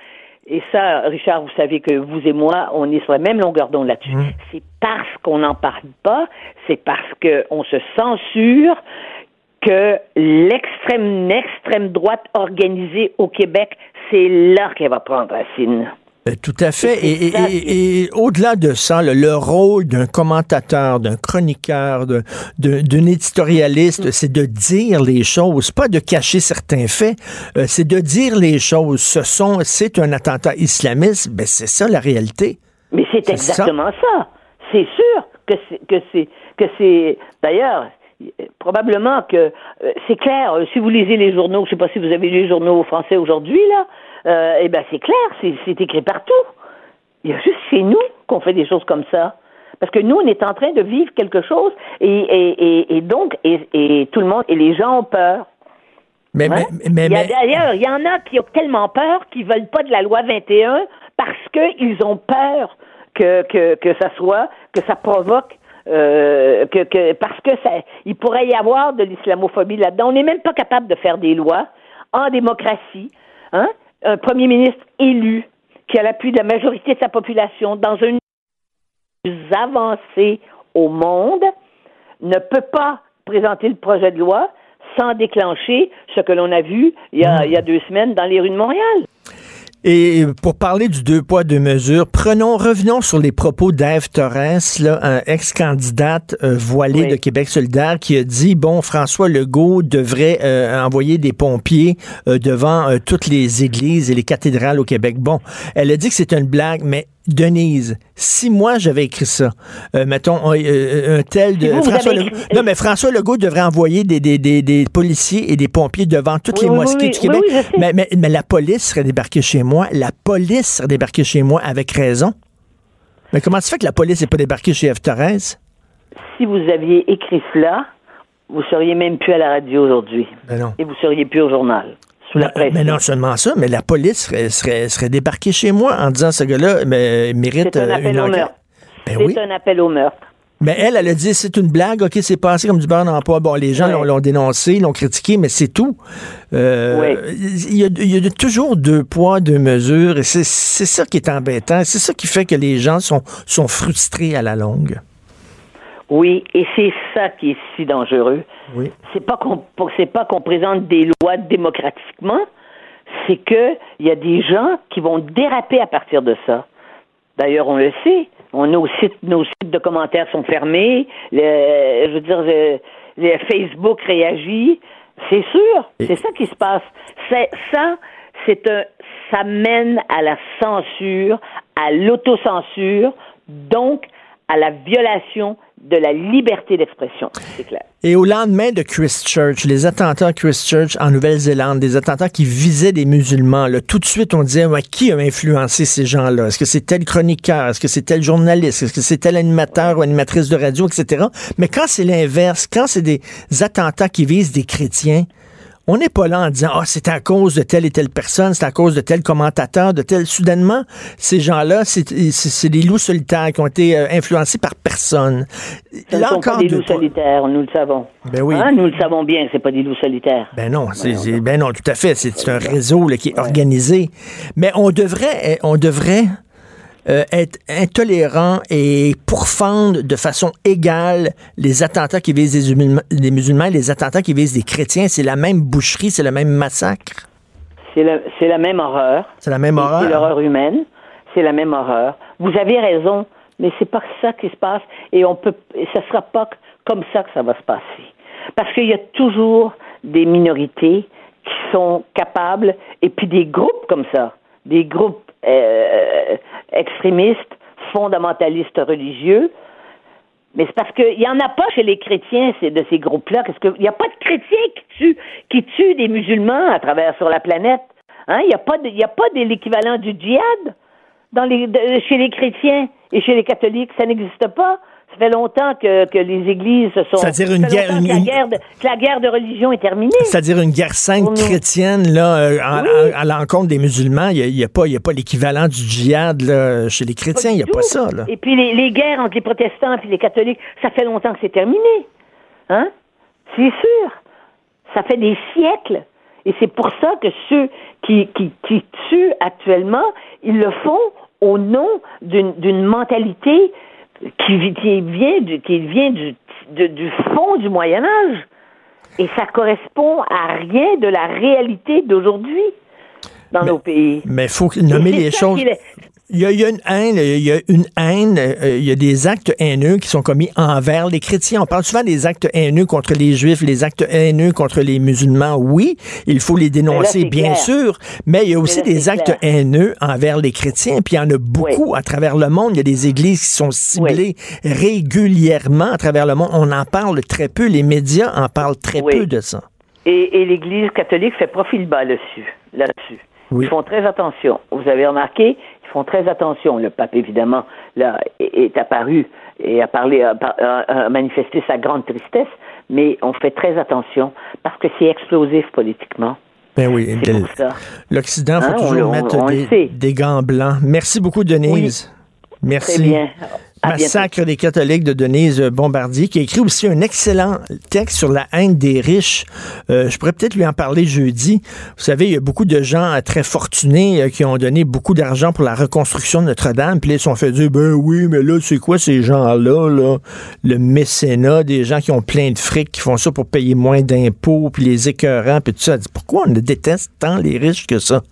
Et ça, Richard, vous savez que vous et moi, on est sur la même longueur d'onde là-dessus. C'est parce qu'on n'en parle pas, c'est parce qu'on se censure que l'extrême, extrême droite organisée au Québec, c'est là qu'elle va prendre racine. Euh, Tout à fait. Et, et- ça et- et au-delà de ça, le, le rôle d'un commentateur, d'un chroniqueur, d'un Mm. éditorialiste, c'est de dire les choses, pas de cacher certains faits. Euh, c'est de dire les choses. Ce sont, c'est un attentat islamiste. Ben c'est ça la réalité. Mais c'est exactement ça. C'est sûr que c'est que c'est d'ailleurs probablement que euh, c'est clair. euh, Si vous lisez les journaux, je sais pas si vous avez lu les journaux français aujourd'hui là, euh, eh ben c'est clair, c'est écrit partout. Il y a juste chez nous qu'on fait des choses comme ça. Parce que nous, on est en train de vivre quelque chose et, et, et, et donc, et, tout le monde, et les gens ont peur. Mais, Hein? mais, d'ailleurs, il y en a qui ont tellement peur qu'ils veulent pas de la loi 21 parce qu'ils ont peur que, que, que ça soit, que ça provoque, euh, que, que parce que ça, il pourrait y avoir de l'islamophobie là-dedans. On n'est même pas capable de faire des lois en démocratie. Hein? Un premier ministre élu qui a l'appui de la majorité de sa population dans un plus avancé au monde ne peut pas présenter le projet de loi sans déclencher ce que l'on a vu il y a deux semaines dans les rues de Montréal. Et pour parler du deux poids, deux mesures, prenons, revenons sur les propos d'Ève Torres, là, un ex-candidate euh, voilée Oui. de Québec solidaire, qui a dit, bon, François Legault devrait euh, envoyer des pompiers euh, devant toutes les églises et les cathédrales au Québec. Bon, elle a dit que c'était une blague, mais Denise, si moi j'avais écrit ça, euh, mettons un, euh, un tel de Si vous, vous François avez Legault, non mais François Legault devrait envoyer des, des, des, des policiers et des pompiers devant toutes Oui, les mosquées oui, du Québec. mais, mais, mais la police serait débarquée chez moi. La police serait débarquée chez moi avec raison. Mais comment se fait que la police n'est pas débarquée chez F. Thérèse? Si vous aviez écrit cela, vous seriez même plus à la radio aujourd'hui. Ben non. Et vous seriez plus au journal. Sous la Non, pression. mais non seulement ça, mais la police serait, serait, serait débarquée chez moi en disant ce gars-là mérite un euh, appel une au meurtre. Ben c'est oui. un appel au meurtre. Mais elle, elle a dit c'est une blague, ok, c'est passé comme du beurre dans le poids. Bon, les gens Ouais. l'ont- dénoncé, l'ont critiqué, mais c'est tout. Euh, Ouais. Il y, a, il y a toujours deux poids, deux mesures, et c'est c'est ça qui est embêtant. C'est ça qui fait que les gens sont, sont frustrés à la longue. Oui, et c'est ça qui est si dangereux. Oui. C'est pas qu'on c'est pas qu'on présente des lois démocratiquement, c'est que il y a des gens qui vont déraper à partir de ça. D'ailleurs, on le sait. On, nos, sites, nos sites de commentaires sont fermés. Le, je veux dire, le, le Facebook réagit. C'est sûr. Et- C'est ça qui se passe. C'est ça. C'est un. Ça mène à la censure, à l'autocensure, donc à la violation de la liberté d'expression, c'est clair. Et au lendemain de Christchurch, les attentats à Christchurch en Nouvelle-Zélande, des attentats qui visaient des musulmans, là, tout de suite on disait qui a influencé ces gens-là? Est-ce que c'est tel chroniqueur? Est-ce que c'est tel journaliste? Est-ce que c'est tel animateur ou animatrice de radio, etc. Mais quand c'est l'inverse, quand c'est des attentats qui visent des chrétiens, on n'est pas là en disant, ah, c'est à cause de telle et telle personne, c'est à cause de tel commentateur, de tel. Soudainement, ces gens-là, c'est des loups solitaires qui ont été euh, influencés par personne. Ce là ne sont pas des loups solitaires, nous le savons. Ben oui. Hein, nous le savons bien, c'est pas des loups solitaires. Ben non, c'est, ben non, tout à fait. C'est un réseau qui est organisé. Mais on devrait, on devrait euh, être intolérant et pourfendre de façon égale les attentats qui visent des musulmans, et les attentats qui visent des chrétiens. C'est la même boucherie, c'est le même massacre? C'est la, même horreur. C'est la même horreur? C'est l'horreur humaine. C'est la même horreur. Vous avez raison, mais c'est pas ça qui se passe et on peut, et ça sera pas comme ça que ça va se passer. Parce qu'il y a toujours des minorités qui sont capables et puis des groupes comme ça, des groupes euh, extrémistes, fondamentalistes religieux. Mais c'est parce qu'il n'y en a pas chez les chrétiens de ces groupes-là. Il n'y a pas de chrétiens qui tuent, qui tuent des musulmans à travers sur la planète. Hein? Il n'y a pas de, l'équivalent du djihad chez les chrétiens et chez les catholiques. Ça n'existe pas. Ça fait longtemps que, que les églises se sont. C'est-à-dire une guerre. Une, la guerre de, que la guerre de religion est terminée. C'est-à-dire une guerre sainte chrétienne là, euh, à l'encontre des musulmans. Il n'y a, a, pas, pas l'équivalent du djihad là, chez les chrétiens. Il n'y a pas ça. Là. Et puis les, les, guerres entre les protestants et les catholiques, ça fait longtemps que c'est terminé. Hein? C'est sûr. Ça fait des siècles. Et c'est pour ça que ceux qui, qui, qui tuent actuellement, ils le font au nom d'une mentalité qui, vient, du, qui vient du, du fond du Moyen Âge. Et ça correspond à rien de la réalité d'aujourd'hui dans nos pays. Mais il faut nommer les choses. Il y, a, une haine, il y a une haine, euh, il y a des actes haineux qui sont commis envers les chrétiens. On parle souvent des actes haineux contre les juifs, les actes haineux contre les musulmans. Oui, il faut les dénoncer, bien sûr, mais il y a aussi des actes haineux envers les chrétiens. Puis il y en a beaucoup à travers le monde. Il y a des églises qui sont ciblées régulièrement à travers le monde. On en parle très peu. Les médias en parlent très peu de ça. Et, et l'Église catholique fait profil bas là-dessus. Là-dessus. Ils font très attention. Vous avez remarqué, ils font très attention. Le pape, évidemment, là, est, apparu et a parlé, a, manifesté sa grande tristesse, mais on fait très attention parce que c'est explosif politiquement. Ben oui, l'Occident, il faut hein, toujours mettre des, gants blancs. Merci beaucoup, Denise. Merci. Très bien. Massacre des catholiques de Denise Bombardier, qui a écrit aussi un excellent texte sur la haine des riches. Euh, je pourrais peut-être lui en parler jeudi. Vous savez, il y a beaucoup de gens très fortunés euh, qui ont donné beaucoup d'argent pour la reconstruction de Notre-Dame. Puis là, ils sont fait dire, ben oui, mais là, c'est quoi ces gens-là, là? Le mécénat, des gens qui ont plein de fric, qui font ça pour payer moins d'impôts, puis les écœurants, puis tout ça. Pourquoi on déteste tant les riches que ça?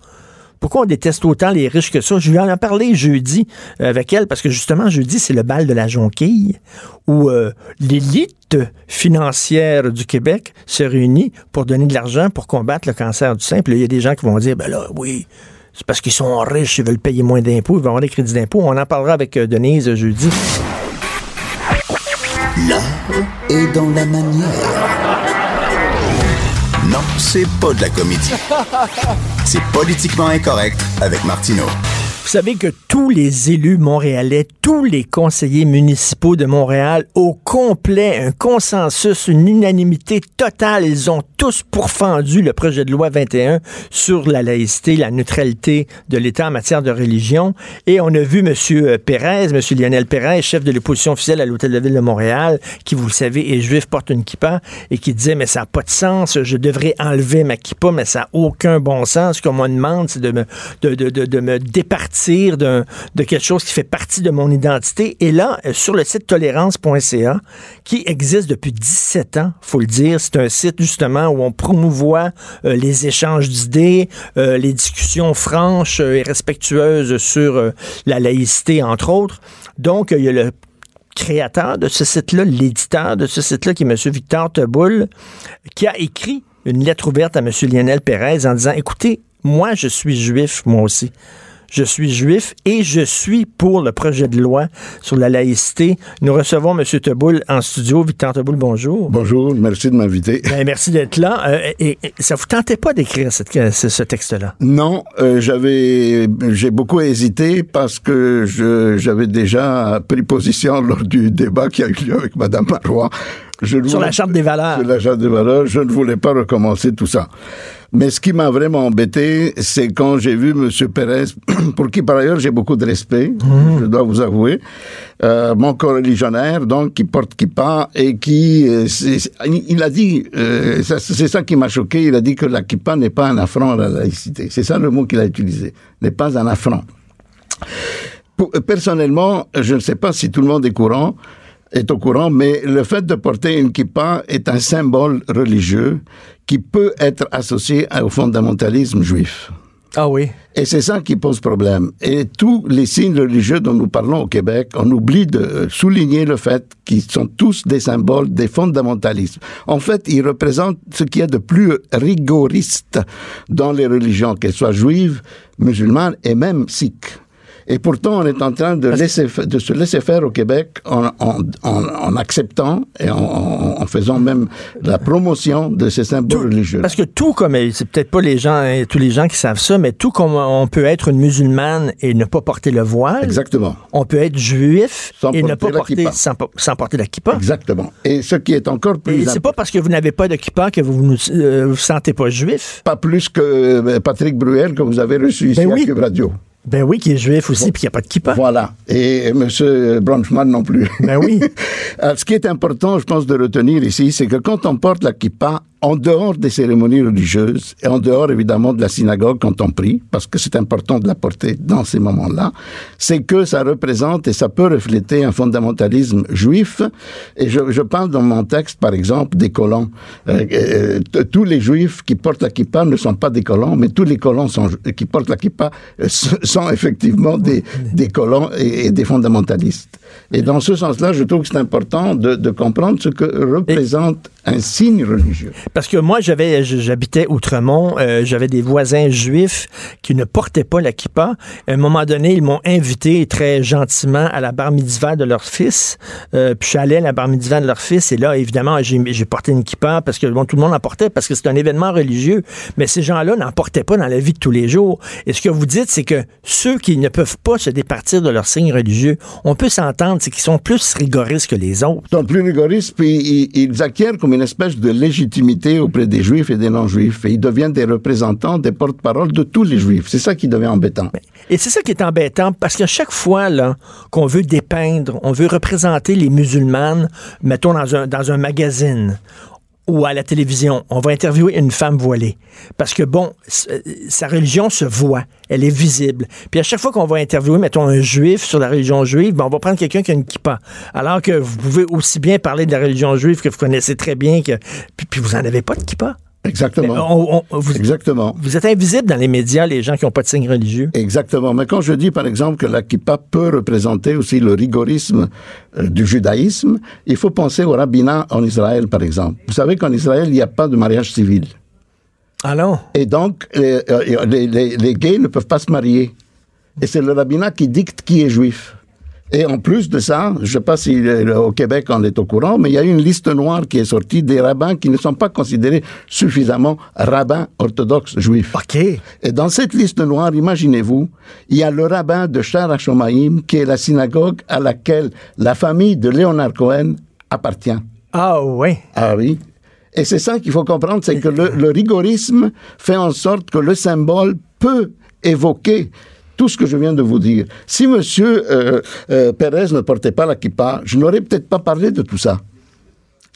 Pourquoi on déteste autant les riches que ça? Je lui en parlé jeudi euh, avec elle, parce que justement, jeudi, c'est le bal de la jonquille, où euh, l'élite financière du Québec se réunit pour donner de l'argent pour combattre le cancer du sein. Puis il y a des gens qui vont dire, ben là, oui, c'est parce qu'ils sont riches, ils veulent payer moins d'impôts, ils vont avoir des crédits d'impôts. On en parlera avec euh, Denise jeudi. L'art est dans la manière. Non, c'est pas de la comédie. C'est politiquement incorrect avec Martineau. Vous savez que tous les élus montréalais, tous les conseillers municipaux de Montréal, au complet, un consensus, une unanimité totale, ils ont tous pourfendu le projet de loi 21 sur la laïcité, la neutralité de l'État en matière de religion. Et on a vu M. Pérez, M. Lionel Pérez, chef de l'opposition officielle à l'Hôtel de Ville de Montréal, qui, vous le savez, est juif, porte une kippa, et qui disait, mais ça n'a pas de sens, je devrais enlever ma kippa, mais ça n'a aucun bon sens. Ce qu'on me demande, c'est de me, de, de, de, de me départir de quelque chose qui fait partie de mon identité. Et là, euh, sur le site tolérance.ca, qui existe depuis 17 ans, faut le dire, c'est un site justement où on promouvoit euh, les échanges d'idées, euh, les discussions franches et respectueuses sur la laïcité, entre autres. Donc, il y a le créateur de ce site-là, l'éditeur de ce site-là, qui est M. Victor Teboul, qui a écrit une lettre ouverte à M. Lionel Pérez en disant, écoutez, moi, je suis juif, moi aussi je suis juif et je suis pour le projet de loi sur la laïcité. Nous recevons M. Teboul en studio. Victor Teboul, bonjour. Bonjour, merci de m'inviter. Ben, merci d'être là. Euh, et, et, ça vous tentait pas d'écrire ce, ce texte-là? Non, euh, j'avais, j'ai beaucoup hésité parce que je, j'avais déjà pris position lors du débat qui a eu lieu avec Mme Marois. Je sur la charte des valeurs. Sur la charte des valeurs, je ne voulais pas recommencer tout ça. Mais ce qui m'a vraiment embêté, c'est quand j'ai vu M. Pérez, pour qui par ailleurs j'ai beaucoup de respect, mmh. je dois vous avouer, euh, mon co-religionnaire, donc qui porte kippa et qui, euh, il a dit, euh, c'est ça qui m'a choqué, il a dit que la kippa n'est pas un affront à la laïcité. C'est ça le mot qu'il a utilisé, n'est pas un affront. Pour, personnellement, je ne sais pas si tout le monde est courant, est au courant, mais le fait de porter une kippa est un symbole religieux qui peut être associé au fondamentalisme juif. Ah oui. Et c'est ça qui pose problème. Et tous les signes religieux dont nous parlons au Québec, on oublie de souligner le fait qu'ils sont tous des symboles des fondamentalismes. En fait, ils représentent ce qu'il y a de plus rigoriste dans les religions, qu'elles soient juives, musulmanes et même sikhs. Et pourtant, on est en train de, laisser, de se laisser faire au Québec en, en, en, acceptant et en, faisant même la promotion de ces symboles religieux. Parce que tout comme, c'est peut-être pas les gens, tous les gens qui savent ça, mais tout comme on peut être une musulmane et ne pas porter le voile. Exactement. On peut être juif et ne pas porter, sans, sans, porter la kippa. Exactement. Et ce qui est encore plus. Et c'est pas parce que vous n'avez pas de kippa que vous ne euh, vous sentez pas juif. Pas plus que euh, Patrick Bruel que vous avez reçu ici ben à Cube Radio. Ben oui, qui est juif aussi, puis il n'y a pas de kippa. Voilà. Et M. Bronfman non plus. Ben oui. ce qui est important, je pense, de retenir ici, c'est que quand on porte la kippa, en dehors des cérémonies religieuses et en dehors évidemment de la synagogue quand on prie, parce que c'est important de la porter dans ces moments-là, c'est que ça représente et ça peut refléter un fondamentalisme juif. Et je, je parle dans mon texte, par exemple, des colons. Euh, euh, tous les juifs qui portent la kippa ne sont pas des colons, mais tous les colons qui portent la kippa euh, sont effectivement des, des colons et, des fondamentalistes. Et dans ce sens-là, je trouve que c'est important de, comprendre ce que représente un signe religieux. Parce que moi, j'habitais Outremont, euh, j'avais des voisins juifs qui ne portaient pas la kippa. À un moment donné, ils m'ont invité très gentiment à la bar mitzvah de leur fils. Euh, puis allé à la bar mitzvah de leur fils et là, évidemment, j'ai, porté une kippa parce que bon, tout le monde en portait parce que c'est un événement religieux. Mais ces gens-là n'en portaient pas dans la vie de tous les jours. Et ce que vous dites, c'est que ceux qui ne peuvent pas se départir de leur signe religieux, on peut s'entendre, c'est qu'ils sont plus rigoristes que les autres. Ils sont plus rigoristes, puis ils acquièrent comme une espèce de légitimité auprès des juifs et des non-juifs. Et ils deviennent des représentants, des porte-parole de tous les juifs. C'est ça qui devient embêtant. Et c'est ça qui est embêtant, parce qu'à chaque fois là qu'on veut dépeindre, on veut représenter les musulmanes, mettons dans un, dans un magazine, ou à la télévision, on va interviewer une femme voilée. Parce que, bon, sa religion se voit, elle est visible. Puis à chaque fois qu'on va interviewer, mettons, un juif sur la religion juive, ben, on va prendre quelqu'un qui a une kippa. Alors que vous pouvez aussi bien parler de la religion juive que vous connaissez très bien, que puis, puis vous n'en avez pas de kippa. Exactement. vous, Exactement. Vous êtes invisible dans les médias, les gens qui n'ont pas de signe religieux. Exactement. Mais quand je dis, par exemple, que la kippa peut représenter aussi le rigorisme euh, du judaïsme, il faut penser au rabbinat en Israël, par exemple. Vous savez qu'en Israël, il n'y a pas de mariage civil. Ah non? Et donc, les, euh, les, les, les gays ne peuvent pas se marier. Et c'est le rabbinat qui dicte qui est juif. Et en plus de ça, je ne sais pas si au Québec on est au courant, mais il y a une liste noire qui est sortie des rabbins qui ne sont pas considérés suffisamment rabbins orthodoxes juifs. OK. Et dans cette liste noire, imaginez-vous, il y a le rabbin de Shar HaShomaim, qui est la synagogue à laquelle la famille de Léonard Cohen appartient. Ah oui. Ah oui. Et c'est ça qu'il faut comprendre, c'est que le, le rigorisme fait en sorte que le symbole peut évoquer tout ce que je viens de vous dire. Si M. Euh, euh, Pérez ne portait pas la kippa, je n'aurais peut-être pas parlé de tout ça.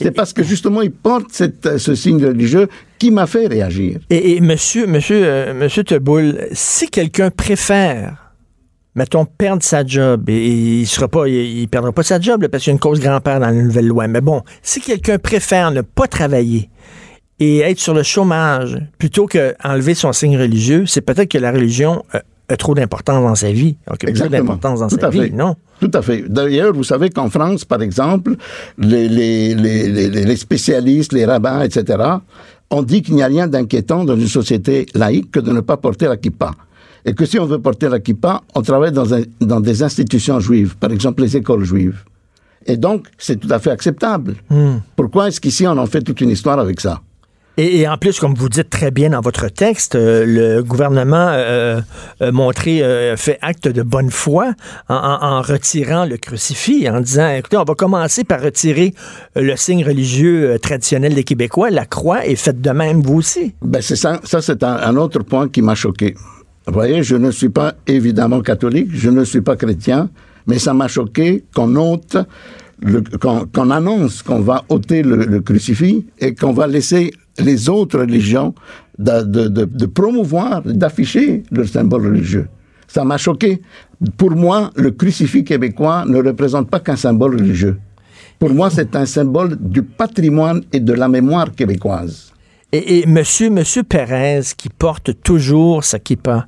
C'est parce que justement, il porte cette, ce signe religieux qui m'a fait réagir. Et, et monsieur, monsieur, euh, monsieur Teboul, si quelqu'un préfère, mettons, perdre sa job, et, il sera pas, il, perdra pas sa job parce qu'il y a une cause grand-père dans la nouvelle loi. Mais bon, si quelqu'un préfère ne pas travailler et être sur le chômage plutôt qu'enlever son signe religieux, c'est peut-être que la religion euh, a trop d'importance dans sa vie. Exactement. Trop d'importance dans Tout sa vie, fait. non? Tout à fait. D'ailleurs, vous savez qu'en France, par exemple, les, les, les, les, spécialistes, les rabbins, etc., on dit qu'il n'y a rien d'inquiétant dans une société laïque que de ne pas porter la kippa. Et que si on veut porter la kippa, on travaille dans, un- dans des institutions juives, par exemple les écoles juives. Et donc, c'est tout à fait acceptable. Pourquoi est-ce qu'ici, on en fait toute une histoire avec ça? Et, en plus, comme vous dites très bien dans votre texte, euh, le gouvernement euh, euh, montré, fait acte de bonne foi en, retirant le crucifix, en disant, écoutez, on va commencer par retirer le signe religieux traditionnel des Québécois, la croix, et faites de même vous aussi. Ben c'est ça, c'est un, autre point qui m'a choqué. Vous voyez, je ne suis pas évidemment catholique, je ne suis pas chrétien, mais ça m'a choqué qu'on ôte, qu'on annonce qu'on va ôter le, crucifix et qu'on va laisser les autres religions de- de promouvoir, d'afficher leur symbole religieux. Ça m'a choqué. Pour moi, le crucifix québécois ne représente pas qu'un symbole religieux. Pour moi, c'est un symbole du patrimoine et de la mémoire québécoise. Et, et monsieur, monsieur Pérez, qui porte toujours sa kippa,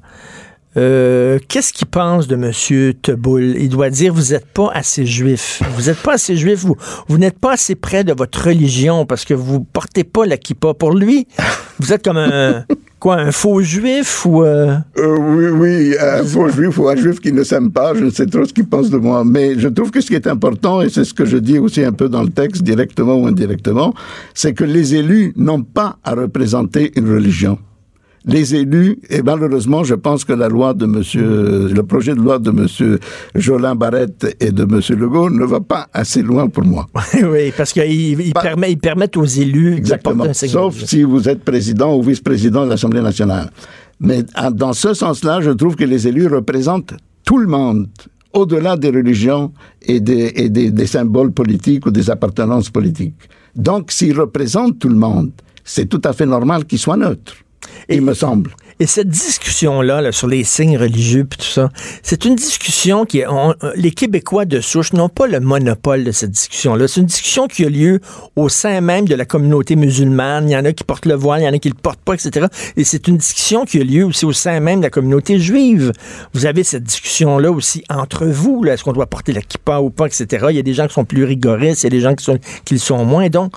euh, qu'est-ce qu'il pense de monsieur Teboul? Il doit dire, vous n'êtes pas assez juif. Vous n'êtes pas assez juif. Vous, vous n'êtes pas assez près de votre religion parce que vous portez pas la kippa. Pour lui, vous êtes comme un, quoi, un faux juif ou... euh, Euh, oui, oui, un faux juif ou un juif qui ne s'aime pas, je ne sais trop ce qu'il pense de moi. Mais je trouve que ce qui est important, et c'est ce que je dis aussi un peu dans le texte, directement ou indirectement, c'est que les élus n'ont pas à représenter une religion. Les élus, et malheureusement, je pense que la loi de monsieur, le projet de loi de monsieur Jolin Barrette et de monsieur Legault ne va pas assez loin pour moi. oui, parce qu'ils ils permet- ils permettent aux élus Exactement. un Sauf si vous êtes président ou vice-président de l'Assemblée nationale. Mais ah, dans ce sens-là, je trouve que les élus représentent tout le monde, au-delà des religions et, des, et des, des symboles politiques ou des appartenances politiques. Donc, s'ils représentent tout le monde, c'est tout à fait normal qu'ils soient neutres, il me semble. Et cette discussion-là là, sur les signes religieux puis tout ça, c'est une discussion qui est... on- les Québécois de souche n'ont pas le monopole de cette discussion-là. C'est une discussion qui a lieu au sein même de la communauté musulmane. Il y en a qui portent le voile, il y en a qui le portent pas, etc. Et c'est une discussion qui a lieu aussi au sein même de la communauté juive. Vous avez cette discussion-là aussi entre vous. Est-ce qu'on doit porter la kippa ou pas, etc. Il y a des gens qui sont plus rigoristes, il y a des gens qui, sont, qui le sont moins. Donc,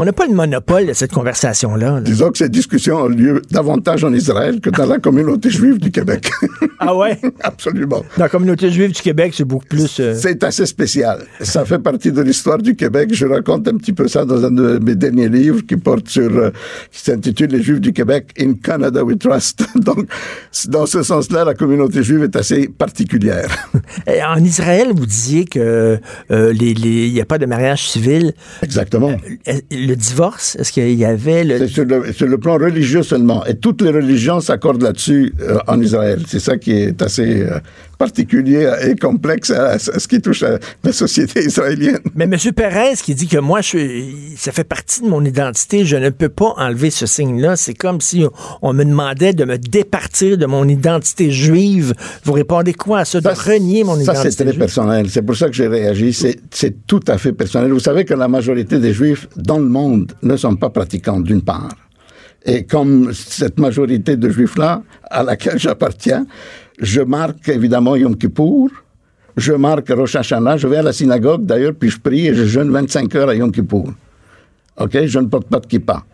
on n'a pas le monopole de cette conversation-là. là. Disons que ces discussions ont lieu davantage en Israël que dans la communauté juive du Québec. Ah ouais? Absolument. Dans la communauté juive du Québec, c'est beaucoup plus. euh, C'est assez spécial. Ça fait partie de l'histoire du Québec. Je raconte un petit peu ça dans un de mes derniers livres qui porte sur, euh, qui s'intitule Les Juifs du Québec, In Canada We Trust. Donc, dans ce sens-là, la communauté juive est assez particulière. Et En Israël, vous disiez que euh, les- il n'y a pas de mariage civil. Exactement. Euh, Le divorce, est-ce qu'il y avait le. C'est sur le, plan religieux seulement. Et toutes les religions s'accordent là-dessus euh, en Israël. C'est ça qui est assez euh, particulier et complexe à, à ce qui touche à la société israélienne. Mais M. Perez qui dit que moi, je ça fait partie de mon identité, je ne peux pas enlever ce signe-là. C'est comme si on, me demandait de me départir de mon identité juive. Vous répondez quoi à ça, de renier mon Ça, identité c'est très juive? personnel. C'est pour ça que j'ai réagi. C'est tout à fait personnel. Vous savez que la majorité des Juifs dans le monde ne sont pas pratiquants, d'une part. Et comme cette majorité de Juifs-là, à laquelle j'appartiens, je marque évidemment Yom Kippour, je marque Rosh Hashanah, je vais à la synagogue d'ailleurs, puis je prie et je jeûne 25 heures à Yom Kippour. OK? Je ne porte pas de kippa.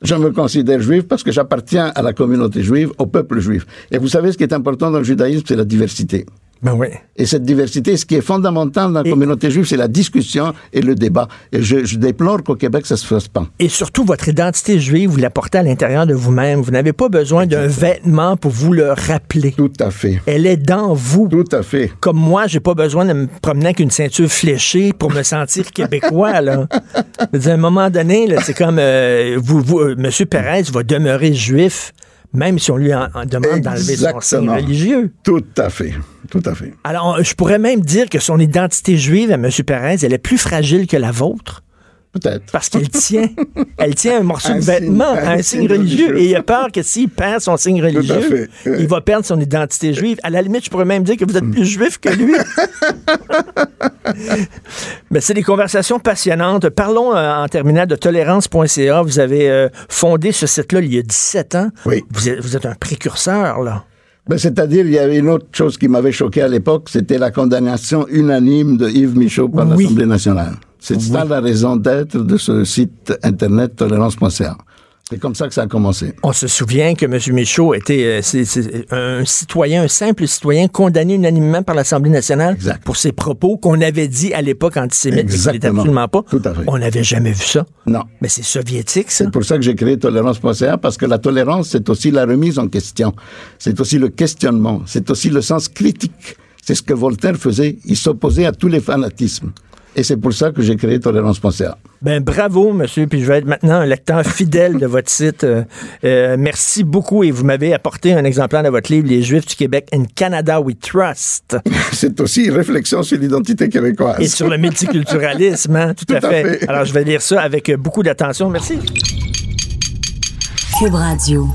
Je me considère juif parce que j'appartiens à la communauté juive, au peuple juif. Et vous savez, ce qui est important dans le judaïsme, c'est la diversité. Ben oui. Et cette diversité, ce qui est fondamental dans la Et- communauté juive, c'est la discussion et le débat. Et je, je déplore qu'au Québec, ça se fasse pas. Et surtout, votre identité juive, vous la portez à l'intérieur de vous-même. Vous n'avez pas besoin d'un vêtement pour vous le rappeler. Tout à fait. Elle est dans vous. Tout à fait. Comme moi, j'ai pas besoin de me promener avec une ceinture fléchée pour me sentir québécois. Là. À un moment donné, c'est comme euh, vous, vous, euh, M. Perez va demeurer juif, même si on lui en, en demande d'enlever son signe religieux. Tout à fait. Tout à fait. Alors, je pourrais même dire que son identité juive à M. Perez, elle est plus fragile que la vôtre. Peut-être. Parce qu'elle tient, elle tient un morceau Un de signe- vêtement, un un, signe signe religieux, religieux. et il a peur que s'il perd son signe religieux, il va perdre son identité juive. À la limite, je pourrais même dire que vous êtes plus juif que lui. Mais c'est des conversations passionnantes. Parlons euh, en terminant de tolérance.ca. Vous avez euh, fondé ce site-là il y a 17 ans. Oui. Vous êtes, vous êtes un précurseur, là. Ben, C'est-à-dire, il y avait une autre chose qui m'avait choqué à l'époque, c'était la condamnation unanime de Yves Michaud par Oui. l'Assemblée nationale. C'est ça la raison d'être de ce site internet tolérance.ca. C'est comme ça que ça a commencé. On se souvient que M. Michaud était euh, un citoyen, un simple citoyen condamné unanimement par l'Assemblée nationale Exact. pour ses propos qu'on avait dit à l'époque antisémites, Exactement. absolument pas. Tout à fait. On n'avait jamais vu ça. Non. Mais c'est soviétique, ça. C'est pour ça que j'ai créé tolérance.ca, parce que la tolérance, c'est aussi la remise en question. C'est aussi le questionnement. C'est aussi le sens critique. C'est ce que Voltaire faisait. Il s'opposait à tous les fanatismes. Et c'est pour ça que j'ai créé tolérance.ca. Ben bravo, monsieur. Puis je vais être maintenant un lecteur fidèle de votre site. Euh, euh, merci beaucoup et vous m'avez apporté un exemplaire de votre livre Les Juifs du Québec in Canada We Trust C'est aussi une réflexion sur l'identité québécoise. et sur le multiculturalisme. hein, tout, à, Tout à fait. fait. Alors je vais lire ça avec beaucoup d'attention. Merci. Cube Radio.